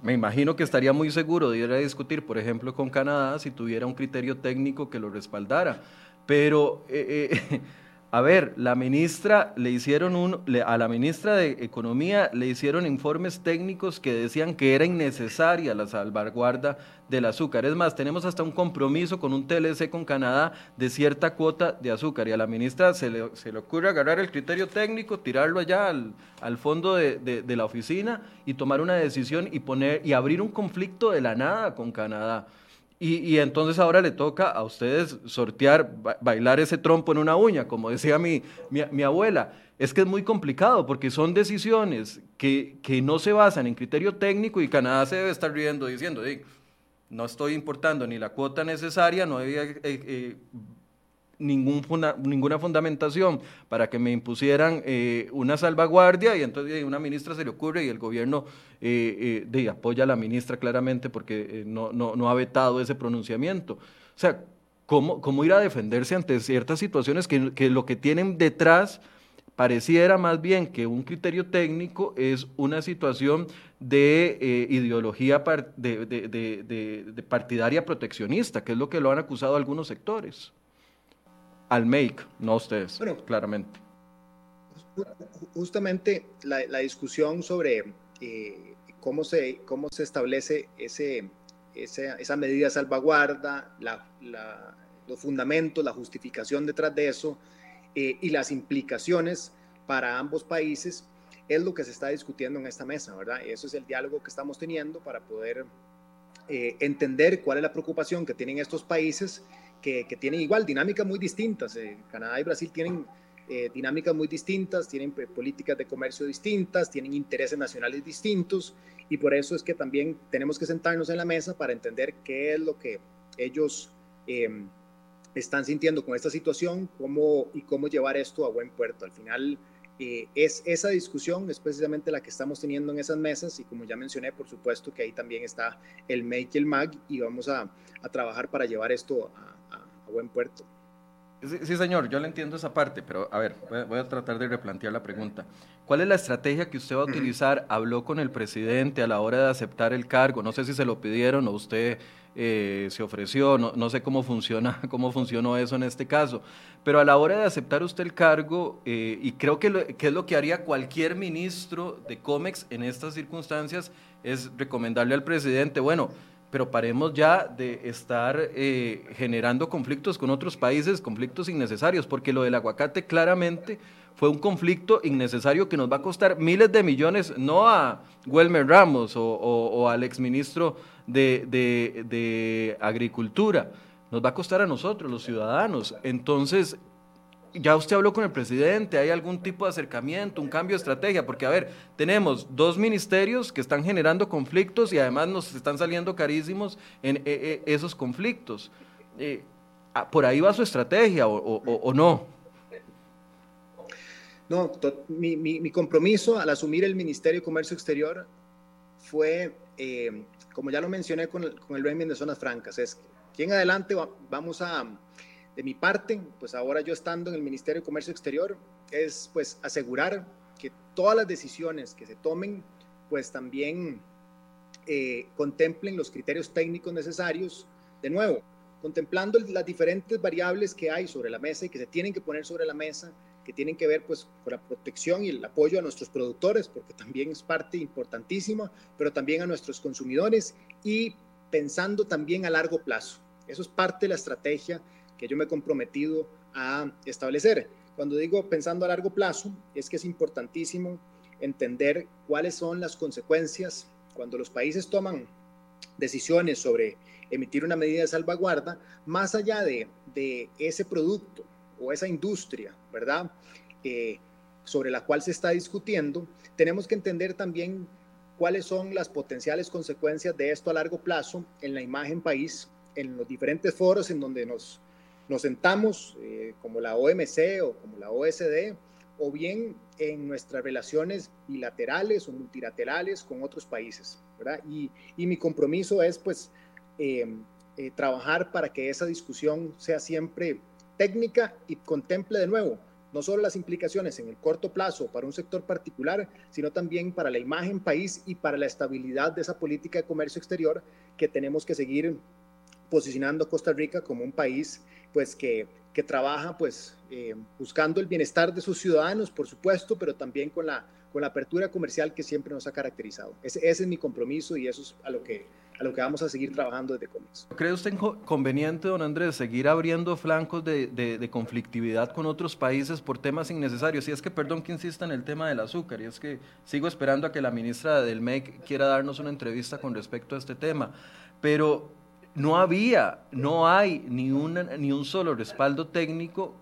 me imagino que estaría muy seguro de ir a discutir, por ejemplo, con Canadá si tuviera un criterio técnico que lo respaldara. Pero eh, eh, <laughs> a ver, la ministra le hicieron un, a la ministra de Economía le hicieron informes técnicos que decían que era innecesaria la salvaguarda del azúcar. Es más, tenemos hasta un compromiso con un TLC con Canadá de cierta cuota de azúcar y a la ministra se le, se le ocurre agarrar el criterio técnico, tirarlo allá al, al fondo de, de la oficina y tomar una decisión y poner y abrir un conflicto de la nada con Canadá. Y, entonces ahora le toca a ustedes sortear, bailar ese trompo en una uña, como decía mi, mi, abuela. Es que es muy complicado porque son decisiones que, que, no se basan en criterio técnico y Canadá se debe estar riendo diciendo, no estoy importando ni la cuota necesaria, no debía eh, eh, ningún ninguna fundamentación para que me impusieran eh, una salvaguardia y entonces una ministra se le ocurre y el gobierno eh, eh, apoya a la ministra claramente porque no, no, ha vetado ese pronunciamiento. O sea, ¿cómo, cómo ir a defenderse ante ciertas situaciones que, que lo que tienen detrás pareciera más bien que un criterio técnico es una situación de ideología de, de, de, partidaria proteccionista, que es lo que lo han acusado algunos sectores al make, no ustedes, bueno, claramente. Justamente la, discusión sobre eh, cómo, se, cómo se establece ese, esa medida de salvaguarda, los fundamentos, la justificación detrás de eso eh, y las implicaciones para ambos países es lo que se está discutiendo en esta mesa, ¿verdad? Eso es el diálogo que estamos teniendo para poder eh, entender cuál es la preocupación que tienen estos países que, tienen igual dinámicas muy distintas. Eh, Canadá y Brasil tienen eh, dinámicas muy distintas, tienen políticas de comercio distintas, tienen intereses nacionales distintos y por eso es que también tenemos que sentarnos en la mesa para entender qué es lo que ellos em, están sintiendo con esta situación cómo, y cómo llevar esto a buen puerto. Al final, eh, es esa discusión es precisamente la que estamos teniendo en esas mesas y como ya mencioné, por supuesto que ahí también está el MAKE y el MAG y vamos a, a trabajar para llevar esto a, a buen puerto. Sí, señor, yo le entiendo esa parte, pero a ver, voy a, tratar de replantear la pregunta. ¿Cuál es la estrategia que usted va a utilizar? ¿Habló con el presidente a la hora de aceptar el cargo? No sé si se lo pidieron o usted eh, se ofreció, no, no, sé cómo funciona, <laughs> cómo funcionó eso en este caso, pero a la hora de aceptar usted el cargo, eh, y creo que, que es lo que haría cualquier ministro de COMEX en estas circunstancias, es recomendarle al presidente, bueno, pero paremos ya de estar eh, generando conflictos con otros países, conflictos innecesarios, porque lo del aguacate claramente fue un conflicto innecesario que nos va a costar miles de millones, no a Welmer Ramos o, al exministro de, de Agricultura, nos va a costar a nosotros, los ciudadanos. Entonces, ya usted habló con el presidente, ¿hay algún tipo de acercamiento, un cambio de estrategia? Porque, a ver, tenemos dos ministerios que están generando conflictos y además nos están saliendo carísimos en eh, eh, esos conflictos. Eh, ah, ¿Por ahí va su estrategia o, no? No, mi, compromiso al asumir el Ministerio de Comercio Exterior fue, como ya lo mencioné con el, con el de zonas francas, es que en adelante vamos a de mi parte, pues ahora yo estando en el Ministerio de Comercio Exterior, es pues asegurar que todas las decisiones que se tomen, pues también eh, contemplen los criterios técnicos necesarios, de nuevo, contemplando las diferentes variables que hay sobre la mesa y que se tienen que poner sobre la mesa, que tienen que ver pues con la protección y el apoyo a nuestros productores, porque también es parte importantísima, pero también a nuestros consumidores y pensando también a largo plazo. Eso es parte de la estrategia que yo me he comprometido a establecer. Cuando digo pensando a largo plazo, es que es importantísimo entender cuáles son las consecuencias cuando los países toman decisiones sobre emitir una medida de salvaguarda, más allá de, de ese producto o esa industria, ¿verdad? Eh, sobre la cual se está discutiendo, tenemos que entender también cuáles son las potenciales consecuencias de esto a largo plazo en la imagen país, en los diferentes foros en donde nos nos sentamos eh, como la OMC o como la OSD o bien en nuestras relaciones bilaterales o multilaterales con otros países, ¿verdad? Y, y mi compromiso es pues em, eh, trabajar para que esa discusión sea siempre técnica y contemple de nuevo no solo las implicaciones en el corto plazo para un sector particular, sino también para la imagen país y para la estabilidad de esa política de comercio exterior que tenemos que seguir posicionando a Costa Rica como un país pues que, que trabaja pues eh, buscando el bienestar de sus ciudadanos, por supuesto, pero también con la, con la apertura comercial que siempre nos ha caracterizado. Ese, es mi compromiso y eso es a lo que a lo que vamos a seguir trabajando desde comienzo. ¿Cree usted conveniente, don Andrés, seguir abriendo flancos de, de, conflictividad con otros países por temas innecesarios? Y es que, perdón que insista en el tema del azúcar, y es que sigo esperando a que la ministra del MEC quiera darnos una entrevista con respecto a este tema, pero no había, no hay ni, una, ni un solo respaldo técnico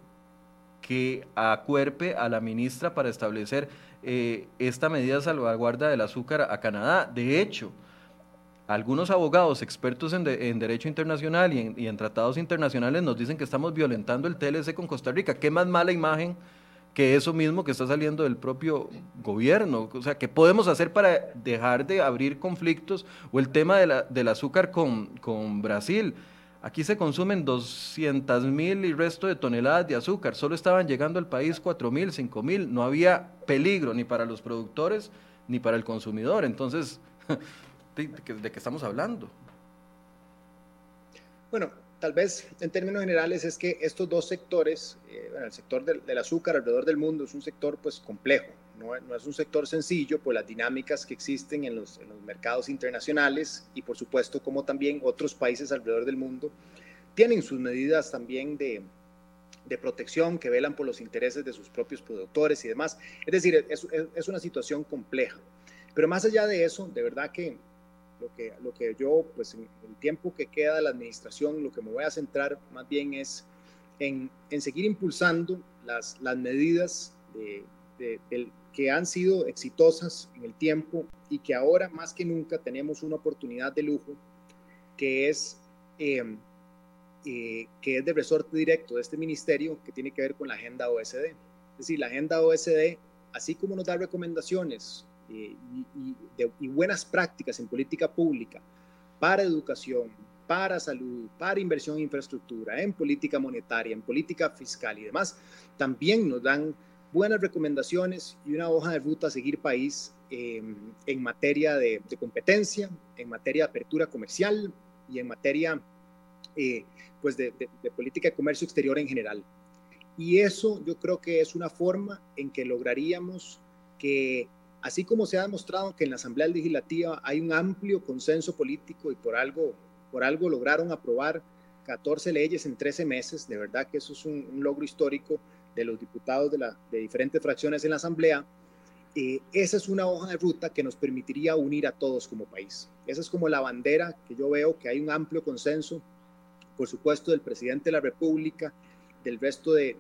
que acuerpe a la ministra para establecer eh, esta medida de salvaguarda del azúcar a Canadá. De hecho, algunos abogados expertos en, derecho internacional y en, tratados internacionales nos dicen que estamos violentando el TLC con Costa Rica. ¿Qué más mala imagen que eso mismo que está saliendo del propio gobierno? O sea, ¿qué podemos hacer para dejar de abrir conflictos? O el tema del azúcar con, con Brasil. Aquí se consumen 200 mil y resto de toneladas de azúcar. Solo estaban llegando al país 4 mil, 5 mil. No había peligro ni para los productores ni para el consumidor. Entonces... <laughs> de, qué estamos hablando. Bueno, tal vez en términos generales es que estos dos sectores, eh, el sector del, azúcar alrededor del mundo es un sector pues complejo, no, es un sector sencillo por las dinámicas que existen en los, mercados internacionales y por supuesto como también otros países alrededor del mundo tienen sus medidas también de, protección que velan por los intereses de sus propios productores y demás. Es decir, es una situación compleja. Pero más allá de eso, de verdad que lo que, lo que yo, pues en el tiempo que queda de la administración, lo que me voy a centrar más bien es en, en seguir impulsando las, las medidas de, que han sido exitosas en el tiempo y que ahora más que nunca tenemos una oportunidad de lujo que es, em, eh, que es de resorte directo de este ministerio que tiene que ver con la agenda OSD. Es decir, la agenda OSD, así como nos da recomendaciones eh, y, buenas prácticas en política pública para educación, para salud, para inversión en infraestructura, en política monetaria, en política fiscal y demás, también nos dan buenas recomendaciones y una hoja de ruta a seguir país em, en materia de, competencia, en materia de apertura comercial y en materia eh, pues de, de política de comercio exterior en general. Y eso yo creo que es una forma en que lograríamos que Así como se ha demostrado que en la Asamblea Legislativa hay un amplio consenso político y por algo, por algo lograron aprobar 14 leyes en 13 meses, de verdad que eso es un, logro histórico de los diputados de, diferentes fracciones en la Asamblea, eh, esa es una hoja de ruta que nos permitiría unir a todos como país. Esa es como la bandera que yo veo que hay un amplio consenso, por supuesto, del presidente de la República, del resto de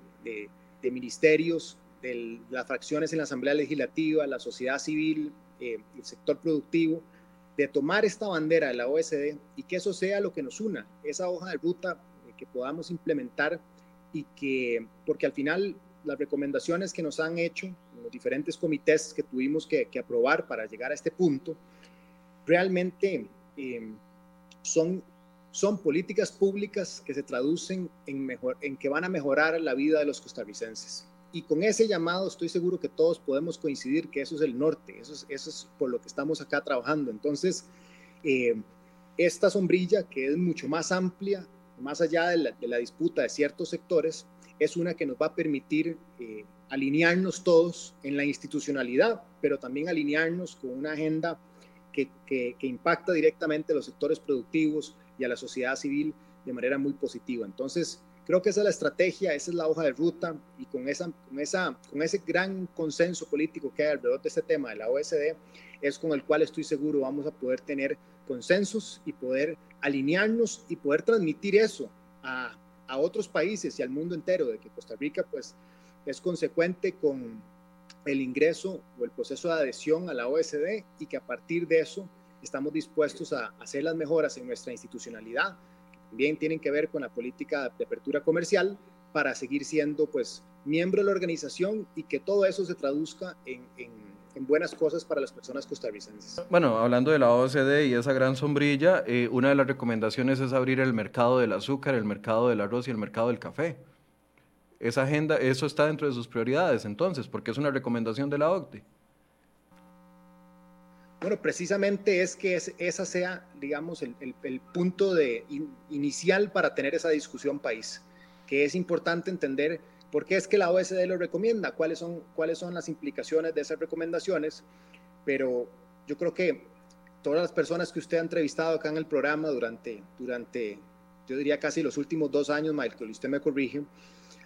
ministerios, de las fracciones en la Asamblea Legislativa, la sociedad civil, eh, el sector productivo, de tomar esta bandera de la OSD y que eso sea lo que nos una, esa hoja de ruta eh, que podamos implementar y que, porque al final las recomendaciones que nos han hecho los diferentes comités que tuvimos que, aprobar para llegar a este punto, realmente eh, son, son políticas públicas que se traducen en, mejor, en que van a mejorar la vida de los costarricenses y con ese llamado estoy seguro que todos podemos coincidir que eso es el norte, eso es, eso es por lo que estamos acá trabajando. Entonces, eh, esta sombrilla, que es mucho más amplia, más allá de la, disputa de ciertos sectores, es una que nos va a permitir eh, alinearnos todos en la institucionalidad, pero también alinearnos con una agenda que, que, que impacta directamente a los sectores productivos y a la sociedad civil de manera muy positiva. Entonces, Creo que esa es la estrategia, esa es la hoja de ruta y con, esa, con, esa, con ese gran consenso político que hay alrededor de este tema de la OSD es con el cual estoy seguro vamos a poder tener consensos y poder alinearnos y poder transmitir eso a, a otros países y al mundo entero, de que Costa Rica pues es consecuente con el ingreso o el proceso de adhesión a la OSD y que a partir de eso estamos dispuestos a hacer las mejoras en nuestra institucionalidad, también tienen que ver con la política de apertura comercial para seguir siendo pues miembro de la organización y que todo eso se traduzca en, en, buenas cosas para las personas costarricenses. Bueno, hablando de la OCDE y esa gran sombrilla, eh, una de las recomendaciones es abrir el mercado del azúcar, el mercado del arroz y el mercado del café. Esa agenda, eso está dentro de sus prioridades entonces, porque es una recomendación de la OCDE. Bueno, precisamente es que esa sea, digamos, el, punto de inicial para tener esa discusión país. que es importante entender por qué es que la OSD lo recomienda, cuáles son, cuáles son las implicaciones de esas recomendaciones, pero yo creo que todas las personas que usted ha entrevistado acá en el programa durante, durante yo diría casi los últimos dos años, Michael, usted me corrige,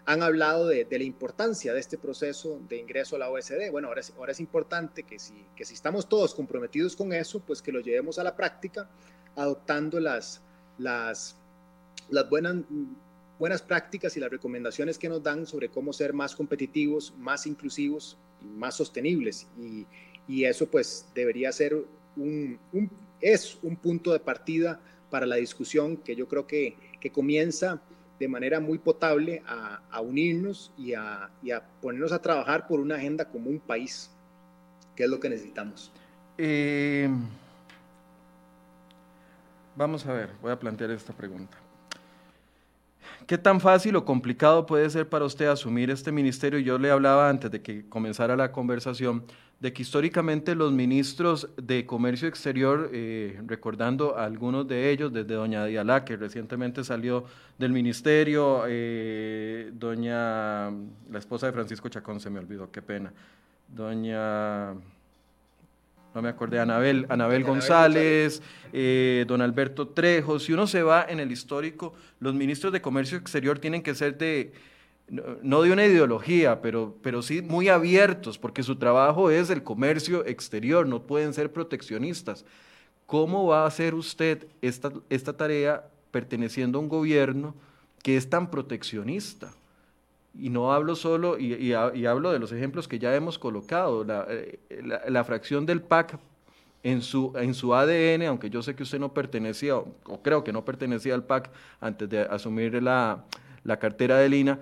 han hablado de, la importancia de este proceso de ingreso a la OSD. Bueno, ahora es, ahora es importante que si, que si estamos todos comprometidos con eso, pues que lo llevemos a la práctica, adoptando las, las, las buenas, buenas prácticas y las recomendaciones que nos dan sobre cómo ser más competitivos, más inclusivos y más sostenibles. Y, y eso pues debería ser un, un, es un punto de partida para la discusión que yo creo que, que comienza de manera muy potable a, unirnos y a, ponernos a trabajar por una agenda como un país, que es lo que necesitamos. Eh, vamos a ver, voy a plantear esta pregunta. ¿Qué tan fácil o complicado puede ser para usted asumir este ministerio? Yo le hablaba antes de que comenzara la conversación de que históricamente los ministros de Comercio Exterior, eh, recordando a algunos de ellos, desde doña Dialá, que recientemente salió del ministerio, eh, doña, la esposa de Francisco Chacón, se me olvidó, qué pena, doña, no me acordé, Anabel, Anabel González, eh, don Alberto Trejo, si uno se va en el histórico, los ministros de Comercio Exterior tienen que ser de no de una ideología, pero, pero sí muy abiertos, porque su trabajo es el comercio exterior, no pueden ser proteccionistas. ¿Cómo va a hacer usted esta, esta tarea perteneciendo a un gobierno que es tan proteccionista? Y no hablo solo, y, hablo de los ejemplos que ya hemos colocado, la, eh, la, fracción del PAC en su, en su ADN, aunque yo sé que usted no pertenecía, o, creo que no pertenecía al PAC antes de asumir la, la cartera de Lina,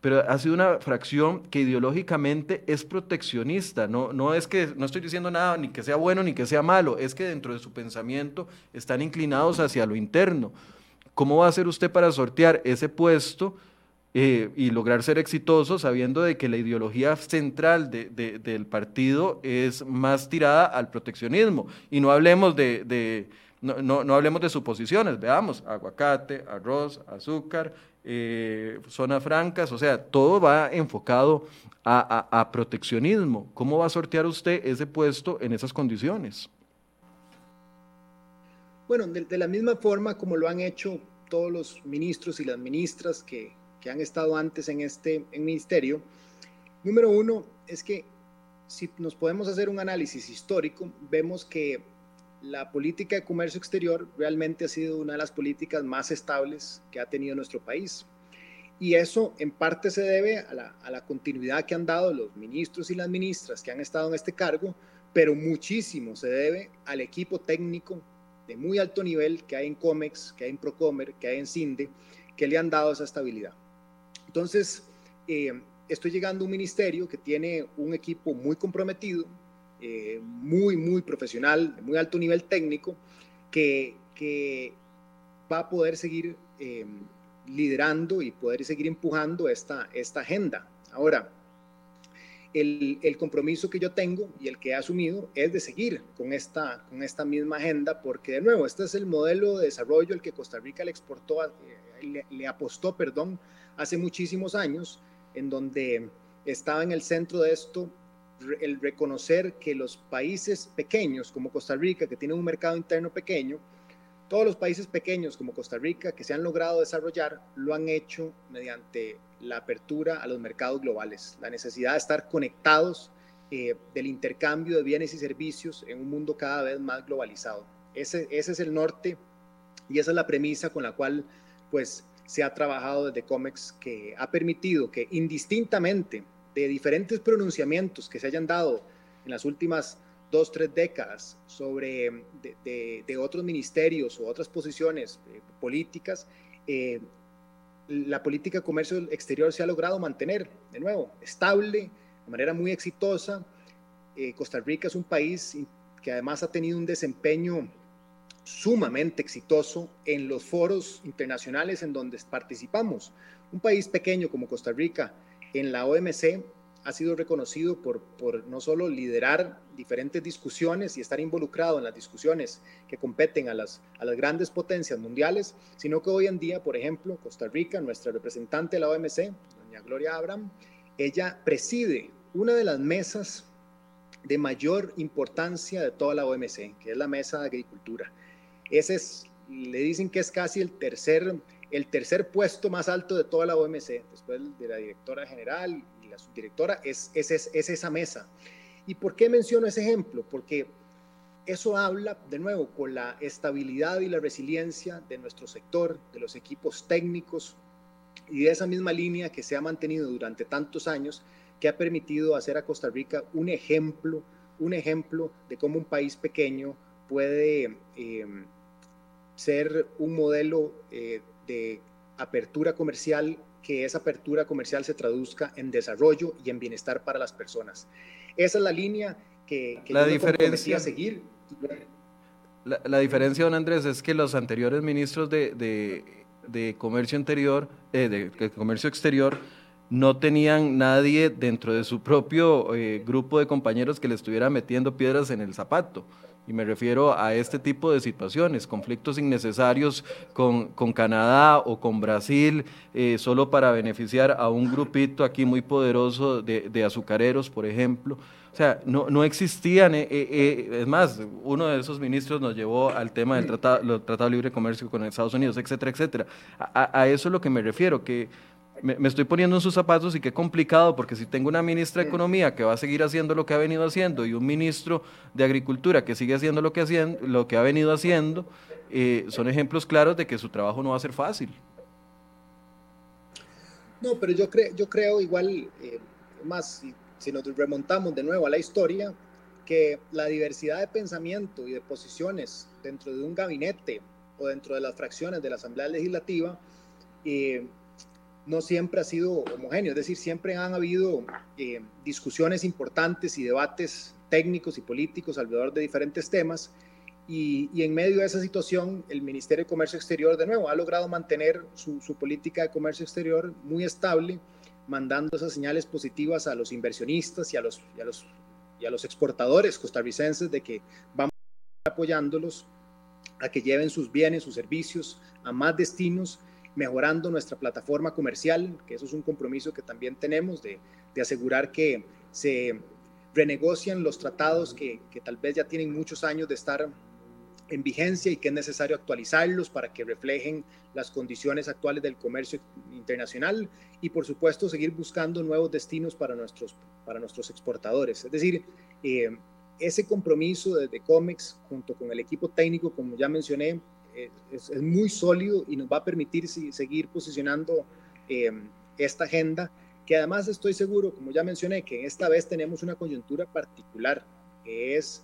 pero ha sido una fracción que ideológicamente es proteccionista. No, no es que, no estoy diciendo nada ni que sea bueno ni que sea malo, es que dentro de su pensamiento están inclinados hacia lo interno. ¿Cómo va a hacer usted para sortear ese puesto eh, y lograr ser exitoso sabiendo de que la ideología central del partido es más tirada al proteccionismo? Y no hablemos de, no, no, no hablemos de suposiciones, veamos, aguacate, arroz, azúcar, eh, zonas francas, o sea, todo va enfocado a, proteccionismo. ¿Cómo va a sortear usted ese puesto en esas condiciones? Bueno, de, la misma forma como lo han hecho todos los ministros y las ministras que, que han estado antes en este ministerio, número uno es que si nos podemos hacer un análisis histórico, vemos que la política de comercio exterior realmente ha sido una de las políticas más estables que ha tenido nuestro país. Y eso en parte se debe a la, continuidad que han dado los ministros y las ministras que han estado en este cargo, pero muchísimo se debe al equipo técnico de muy alto nivel que hay en COMEX, que hay en Procomer, que hay en CINDE, que le han dado esa estabilidad. Entonces, eh, estoy llegando a un ministerio que tiene un equipo muy comprometido, eh, muy, muy profesional, de muy alto nivel técnico, que, que va a poder seguir eh, liderando y poder seguir empujando esta, esta agenda. Ahora, el, el, compromiso que yo tengo y el que he asumido es de seguir con esta, con esta misma agenda, porque de nuevo, este es el modelo de desarrollo el que Costa Rica le exportó, eh, le, le apostó, perdón, hace muchísimos años, en donde estaba en el centro de esto el reconocer que los países pequeños como Costa Rica, que tienen un mercado interno pequeño, todos los países pequeños como Costa Rica que se han logrado desarrollar lo han hecho mediante la apertura a los mercados globales, la necesidad de estar conectados eh, del intercambio de bienes y servicios en un mundo cada vez más globalizado. Ese, ese es el norte y esa es la premisa con la cual pues se ha trabajado desde COMEX que ha permitido que indistintamente de diferentes pronunciamientos que se hayan dado en las últimas dos, tres décadas sobre de, otros ministerios o otras posiciones eh, políticas, eh, la política de comercio exterior se ha logrado mantener, de nuevo, estable, de manera muy exitosa. Eh, Costa Rica es un país que además ha tenido un desempeño sumamente exitoso en los foros internacionales en donde participamos. Un país pequeño como Costa Rica, en la OMC ha sido reconocido por, no solo liderar diferentes discusiones y estar involucrado en las discusiones que competen a las, a las grandes potencias mundiales, sino que hoy en día, por ejemplo, Costa Rica, nuestra representante de la OMC, doña Gloria Abraham, ella preside una de las mesas de mayor importancia de toda la OMC, que es la mesa de agricultura. Ese es, le dicen que es casi el tercer, el tercer puesto más alto de toda la OMC, después de la directora general y la subdirectora, es, es, es esa mesa. ¿Y por qué menciono ese ejemplo? Porque eso habla, de nuevo, con la estabilidad y la resiliencia de nuestro sector, de los equipos técnicos y de esa misma línea que se ha mantenido durante tantos años que ha permitido hacer a Costa Rica un ejemplo, un ejemplo de cómo un país pequeño puede eh, ser un modelo eh, de apertura comercial, que esa apertura comercial se traduzca en desarrollo y en bienestar para las personas. Esa es la línea que, la diferencia a seguir. La, diferencia, don Andrés, es que los anteriores ministros de, de, comercio interior, eh, de comercio exterior, no tenían nadie dentro de su propio eh, grupo de compañeros que le estuviera metiendo piedras en el zapato. Y me refiero a este tipo de situaciones, conflictos innecesarios con, con Canadá o con Brasil, eh, solo para beneficiar a un grupito aquí muy poderoso de, de azucareros, por ejemplo. O sea, no, no existían, eh, es más, uno de esos ministros nos llevó al tema del tratado, tratado de libre comercio con Estados Unidos, etcétera, etcétera. A, a eso es lo que me refiero, que me, estoy poniendo en sus zapatos y qué complicado, porque si tengo una ministra de Economía que va a seguir haciendo lo que ha venido haciendo y un ministro de Agricultura que sigue haciendo lo que, lo que ha venido haciendo, eh, son ejemplos claros de que su trabajo no va a ser fácil. No, pero yo, creo yo creo igual, eh, más si nos remontamos de nuevo a la historia, que la diversidad de pensamiento y de posiciones dentro de un gabinete o dentro de las fracciones de la Asamblea Legislativa eh, no siempre ha sido homogéneo, es decir, siempre han habido eh, discusiones importantes y debates técnicos y políticos alrededor de diferentes temas. Y, en medio de esa situación, el Ministerio de Comercio Exterior, de nuevo, ha logrado mantener su, política de comercio exterior muy estable, mandando esas señales positivas a los inversionistas y a los, y a los, y a los exportadores costarricenses de que vamos apoyándolos a que lleven sus bienes, sus servicios a más destinos mejorando nuestra plataforma comercial, que eso es un compromiso que también tenemos de, asegurar que se renegocian los tratados que, tal vez ya tienen muchos años de estar en vigencia y que es necesario actualizarlos para que reflejen las condiciones actuales del comercio internacional y por supuesto seguir buscando nuevos destinos para nuestros, para nuestros exportadores. Es decir, eh, ese compromiso desde COMEX junto con el equipo técnico, como ya mencioné, es, muy sólido y nos va a permitir seguir posicionando em, esta agenda, que además estoy seguro, como ya mencioné, que esta vez tenemos una coyuntura particular, que es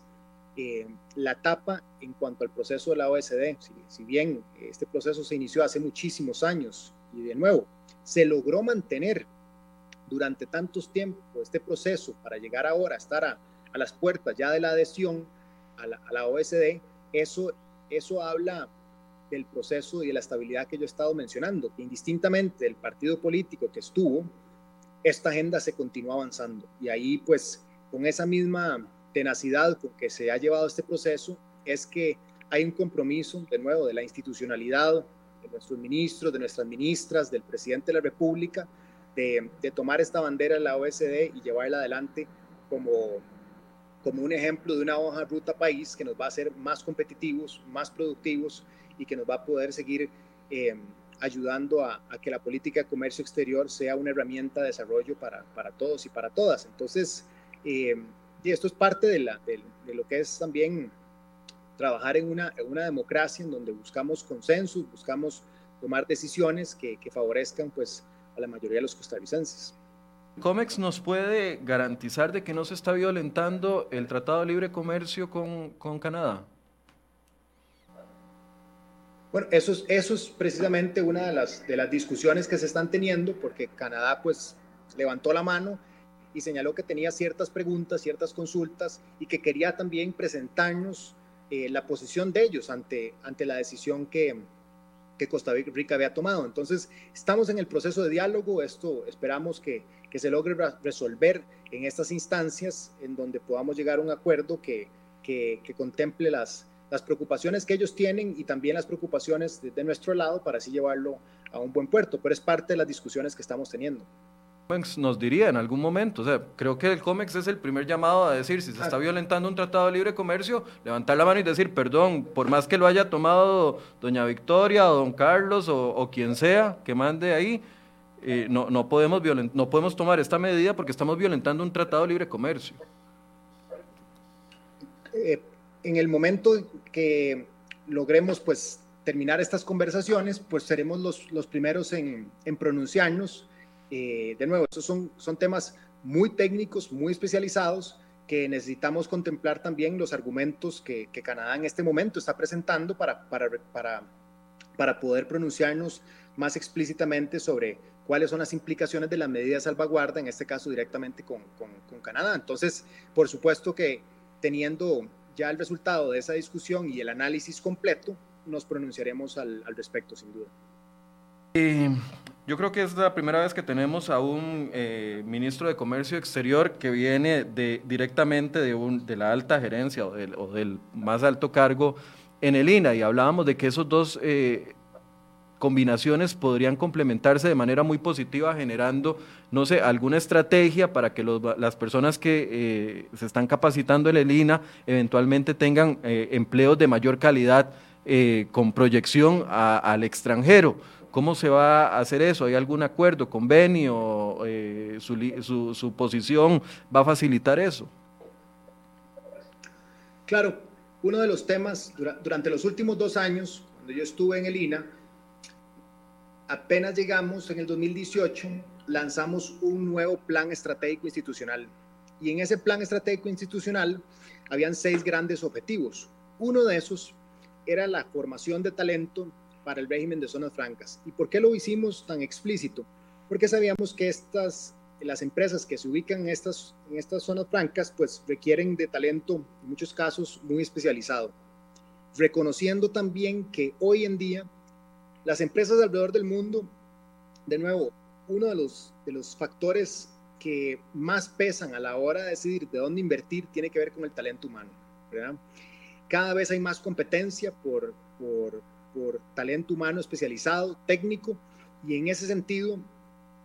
em, la etapa en cuanto al proceso de la OSD. Si, si, bien este proceso se inició hace muchísimos años y de nuevo se logró mantener durante tantos tiempos este proceso para llegar ahora a estar a, a las puertas ya de la adhesión a la, a la OSD, eso, eso habla del proceso y de la estabilidad que yo he estado mencionando, indistintamente del partido político que estuvo, esta agenda se continúa avanzando. Y ahí, pues, con esa misma tenacidad con que se ha llevado este proceso, es que hay un compromiso, de nuevo, de la institucionalidad, de nuestros ministros, de nuestras ministras, del presidente de la República, de, tomar esta bandera de la OSD y llevarla adelante como, como un ejemplo de una hoja ruta país que nos va a hacer más competitivos, más productivos y que nos va a poder seguir eh, ayudando a, que la política de comercio exterior sea una herramienta de desarrollo para, para todos y para todas. Entonces, eh, y esto es parte de, la, de, lo que es también trabajar en una, en una democracia en donde buscamos consensos, buscamos tomar decisiones que, que favorezcan pues, a la mayoría de los costarricenses. COMEX nos puede garantizar de que no se está violentando el Tratado de Libre Comercio con, con Canadá. Bueno, eso es, eso es precisamente una de las, de las discusiones que se están teniendo, porque Canadá pues levantó la mano y señaló que tenía ciertas preguntas, ciertas consultas y que quería también presentarnos eh, la posición de ellos ante, ante la decisión que, que Costa Rica había tomado. Entonces, estamos en el proceso de diálogo, esto esperamos que, que se logre resolver en estas instancias en donde podamos llegar a un acuerdo que, que, contemple las, las preocupaciones que ellos tienen y también las preocupaciones de, de, nuestro lado para así llevarlo a un buen puerto, pero es parte de las discusiones que estamos teniendo nos diría en algún momento. O sea, creo que el COMEX es el primer llamado a decir, si se está violentando un tratado de libre comercio, levantar la mano y decir, perdón, por más que lo haya tomado doña Victoria o don Carlos o, quien sea que mande ahí, eh, no, no, podemos no podemos tomar esta medida porque estamos violentando un tratado de libre comercio. Eh, en el momento que logremos pues terminar estas conversaciones, pues seremos los, los primeros en, en pronunciarnos eh, de nuevo, estos son, son temas muy técnicos, muy especializados, que necesitamos contemplar también los argumentos que, Canadá en este momento está presentando para, para, para, para, poder pronunciarnos más explícitamente sobre cuáles son las implicaciones de la medida de salvaguarda, en este caso directamente con, con, con Canadá. Entonces, por supuesto que teniendo ya el resultado de esa discusión y el análisis completo, nos pronunciaremos al, al respecto, sin duda. Eh, yo creo que es la primera vez que tenemos a un eh, ministro de Comercio Exterior que viene de, directamente de, un, de la alta gerencia o del, más alto cargo en el INA y hablábamos de que esos dos eh, combinaciones podrían complementarse de manera muy positiva generando, no sé, alguna estrategia para que las personas que eh, se están capacitando en el INA eventualmente tengan empleos de mayor calidad con proyección al extranjero. ¿Cómo se va a hacer eso? ¿Hay algún acuerdo, convenio? Eh, su, su, posición va a facilitar eso? Claro, uno de los temas durante los últimos dos años, cuando yo estuve en el INA, apenas llegamos en el 2018, lanzamos un nuevo plan estratégico institucional. Y en ese plan estratégico institucional habían seis grandes objetivos. Uno de esos era la formación de talento para el régimen de zonas francas. ¿Y por qué lo hicimos tan explícito? Porque sabíamos que estas, las empresas que se ubican en estas, en estas zonas francas, pues requieren de talento, en muchos casos, muy especializado. Reconociendo también que hoy en día las empresas alrededor del mundo, de nuevo, uno de los, de los factores que más pesan a la hora de decidir de dónde invertir tiene que ver con el talento humano. Cada vez hay más competencia por, por, por talento humano especializado, técnico, y en ese sentido,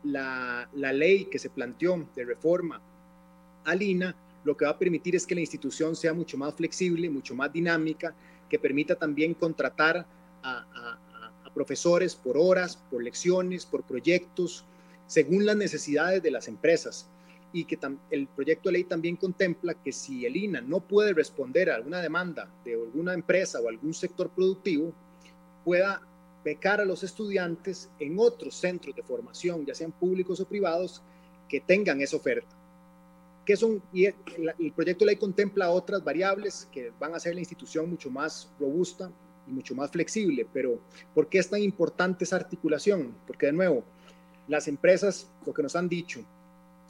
la, ley que se planteó de reforma al INA lo que va a permitir es que la institución sea mucho más flexible, mucho más dinámica, que permita también contratar a, a, profesores por horas, por lecciones, por proyectos, según las necesidades de las empresas. Y que el proyecto de ley también contempla que si el INA no puede responder a alguna demanda de alguna empresa o algún sector productivo, pueda becar a los estudiantes en otros centros de formación, ya sean públicos o privados, que tengan esa oferta. Que son, y el, proyecto de ley contempla otras variables que van a hacer la institución mucho más robusta y mucho más flexible, pero ¿por qué es tan importante esa articulación? Porque de nuevo, las empresas, lo que nos han dicho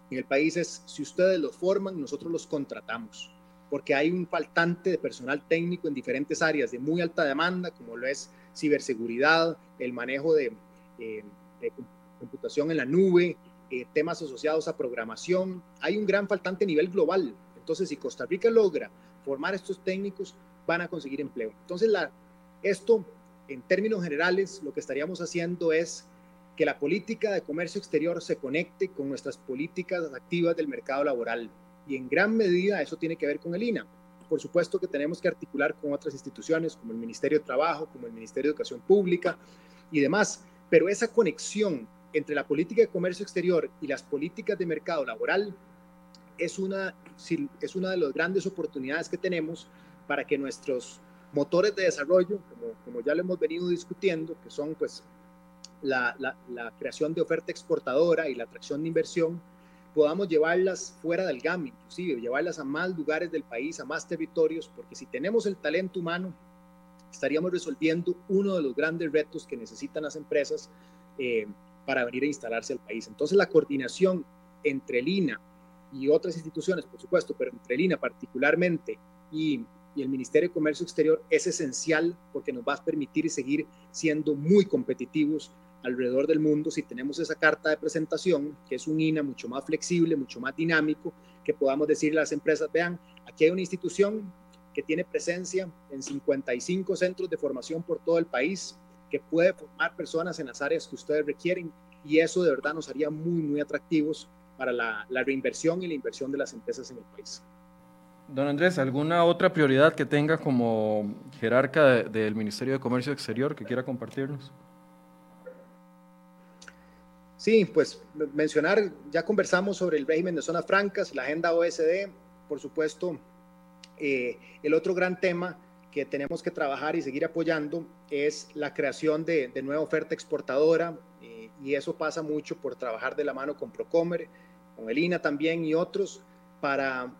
en el país es, si ustedes los forman, nosotros los contratamos, porque hay un faltante de personal técnico en diferentes áreas de muy alta demanda, como lo es ciberseguridad, el manejo de, eh, computación en la nube, eh, temas asociados a programación. Hay un gran faltante a nivel global. Entonces, si Costa Rica logra formar estos técnicos, van a conseguir empleo. Entonces, esto, en términos generales, lo que estaríamos haciendo es que la política de comercio exterior se conecte con nuestras políticas activas del mercado laboral. Y en gran medida eso tiene que ver con el INA por supuesto que tenemos que articular con otras instituciones como el Ministerio de Trabajo, como el Ministerio de Educación Pública y demás, pero esa conexión entre la política de comercio exterior y las políticas de mercado laboral es una, es una de las grandes oportunidades que tenemos para que nuestros motores de desarrollo, como, como ya lo hemos venido discutiendo, que son pues la, la, la creación de oferta exportadora y la atracción de inversión, podamos llevarlas fuera del GAM, inclusive llevarlas a más lugares del país, a más territorios, porque si tenemos el talento humano, estaríamos resolviendo uno de los grandes retos que necesitan las empresas eh, para venir a instalarse al país. Entonces la coordinación entre el INA y otras instituciones, por supuesto, pero entre el INA particularmente y y el Ministerio de Comercio Exterior es esencial porque nos va a permitir seguir siendo muy competitivos alrededor del mundo si tenemos esa carta de presentación, que es un INA mucho más flexible, mucho más dinámico, que podamos decirle a las empresas, vean, aquí hay una institución que tiene presencia en 55 centros de formación por todo el país, que puede formar personas en las áreas que ustedes requieren y eso de verdad nos haría muy, muy atractivos para la, reinversión y la inversión de las empresas en el país. Don Andrés, ¿alguna otra prioridad que tenga como jerarca del Ministerio de Comercio Exterior que quiera compartirnos? Sí, pues mencionar, ya conversamos sobre el régimen de zonas francas, la agenda OSD, por supuesto, eh, el otro gran tema que tenemos que trabajar y seguir apoyando es la creación de, nueva oferta exportadora eh, y eso pasa mucho por trabajar de la mano con Procomer, con el INA también y otros para,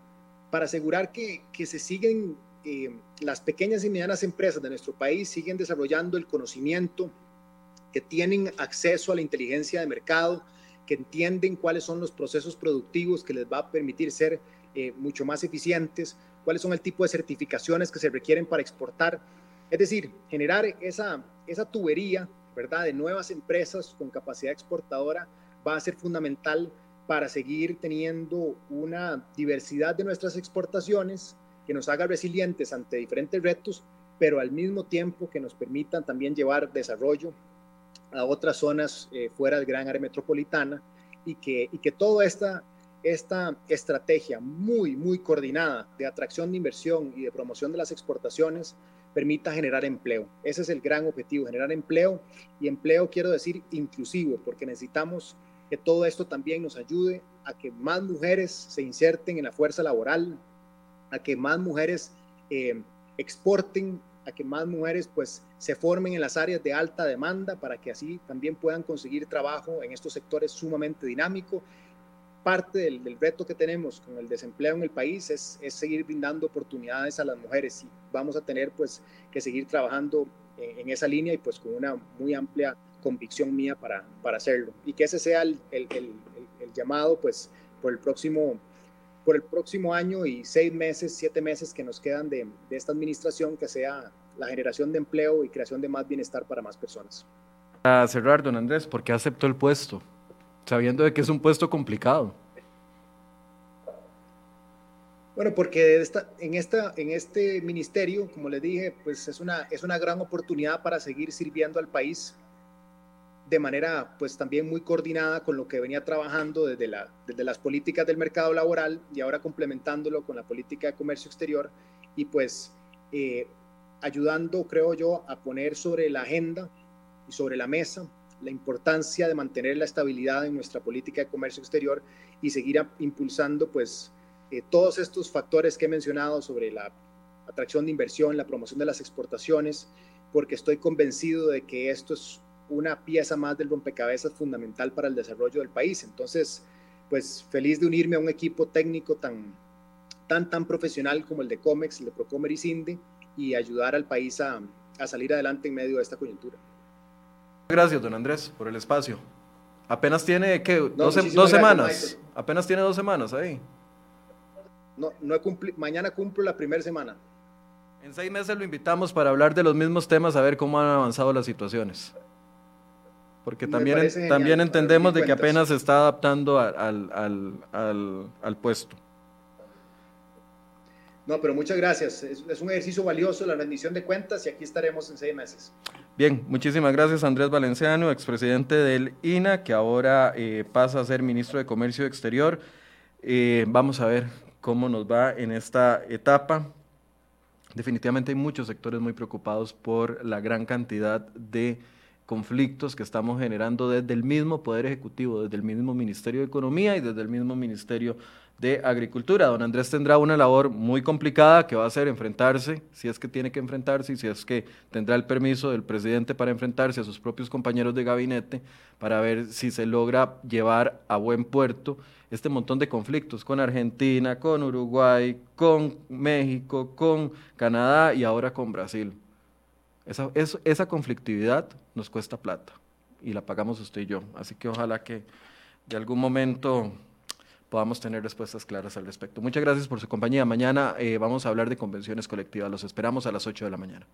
para asegurar que, que se siguen eh, las pequeñas y medianas empresas de nuestro país siguen desarrollando el conocimiento, que tienen acceso a la inteligencia de mercado, que entienden cuáles son los procesos productivos que les va a permitir ser eh, mucho más eficientes, cuáles son el tipo de certificaciones que se requieren para exportar. Es decir, generar esa, esa tubería, ¿verdad?, de nuevas empresas con capacidad exportadora va a ser fundamental para seguir teniendo una diversidad de nuestras exportaciones que nos haga resilientes ante diferentes retos, pero al mismo tiempo que nos permitan también llevar desarrollo a otras zonas eh, fuera del gran área metropolitana y que, y que toda esta esta estrategia muy, muy coordinada de atracción de inversión y de promoción de las exportaciones permita generar empleo. Ese es el gran objetivo, generar empleo y empleo quiero decir inclusivo, porque necesitamos que todo esto también nos ayude a que más mujeres se inserten en la fuerza laboral, a que más mujeres eh, exporten, a que más mujeres pues se formen en las áreas de alta demanda para que así también puedan conseguir trabajo en estos sectores sumamente dinámicos parte del, reto que tenemos con el desempleo en el país es, seguir brindando oportunidades a las mujeres y vamos a tener pues que seguir trabajando en, esa línea y pues con una muy amplia convicción mía para, para hacerlo. Y que ese sea el, llamado pues por el próximo por el próximo año y seis meses, siete meses que nos quedan de, de esta administración, que sea la generación de empleo y creación de más bienestar para más personas. A cerrar, don Andrés, ¿por qué aceptó el puesto? sabiendo de que es un puesto complicado. Bueno, porque esta, en, esta, en este ministerio, como les dije, pues es una, es una gran oportunidad para seguir sirviendo al país de manera pues también muy coordinada con lo que venía trabajando desde, la, desde las políticas del mercado laboral y ahora complementándolo con la política de comercio exterior y pues eh, ayudando, creo yo, a poner sobre la agenda y sobre la mesa la importancia de mantener la estabilidad en nuestra política de comercio exterior y seguir impulsando pues eh, todos estos factores que he mencionado sobre la atracción de inversión, la promoción de las exportaciones, porque estoy convencido de que esto es una pieza más del rompecabezas fundamental para el desarrollo del país. Entonces, pues feliz de unirme a un equipo técnico tan, tan, tan profesional como el de COMEX, el de Procomer y CINDE, y ayudar al país a, a salir adelante en medio de esta coyuntura. Gracias, don Andrés, por el espacio. Apenas tiene, ¿qué? dos, semanas. Apenas tiene dos semanas ahí. No, no he mañana cumplo la primera semana. En seis meses lo invitamos para hablar de los mismos temas, a ver cómo han avanzado las situaciones. Porque también, también entendemos de que apenas se está adaptando al, al, al puesto. No, pero muchas gracias. Es, un ejercicio valioso la rendición de cuentas y aquí estaremos en seis meses. Bien, muchísimas gracias Andrés Valenciano, expresidente del INA, que ahora eh, pasa a ser ministro de Comercio Exterior. Eh, vamos a ver cómo nos va en esta etapa. Definitivamente hay muchos sectores muy preocupados por la gran cantidad de conflictos que estamos generando desde el mismo Poder Ejecutivo, desde el mismo Ministerio de Economía y desde el mismo Ministerio de Agricultura. Don Andrés tendrá una labor muy complicada que va a ser enfrentarse, si es que tiene que enfrentarse y si es que tendrá el permiso del presidente para enfrentarse a sus propios compañeros de gabinete para ver si se logra llevar a buen puerto este montón de conflictos con Argentina, con Uruguay, con México, con Canadá y ahora con Brasil. Esa, esa conflictividad nos cuesta plata y la pagamos usted y yo. Así que ojalá que de algún momento podamos tener respuestas claras al respecto. Muchas gracias por su compañía. Mañana vamos a hablar de convenciones colectivas. Los esperamos a las 8 de la mañana.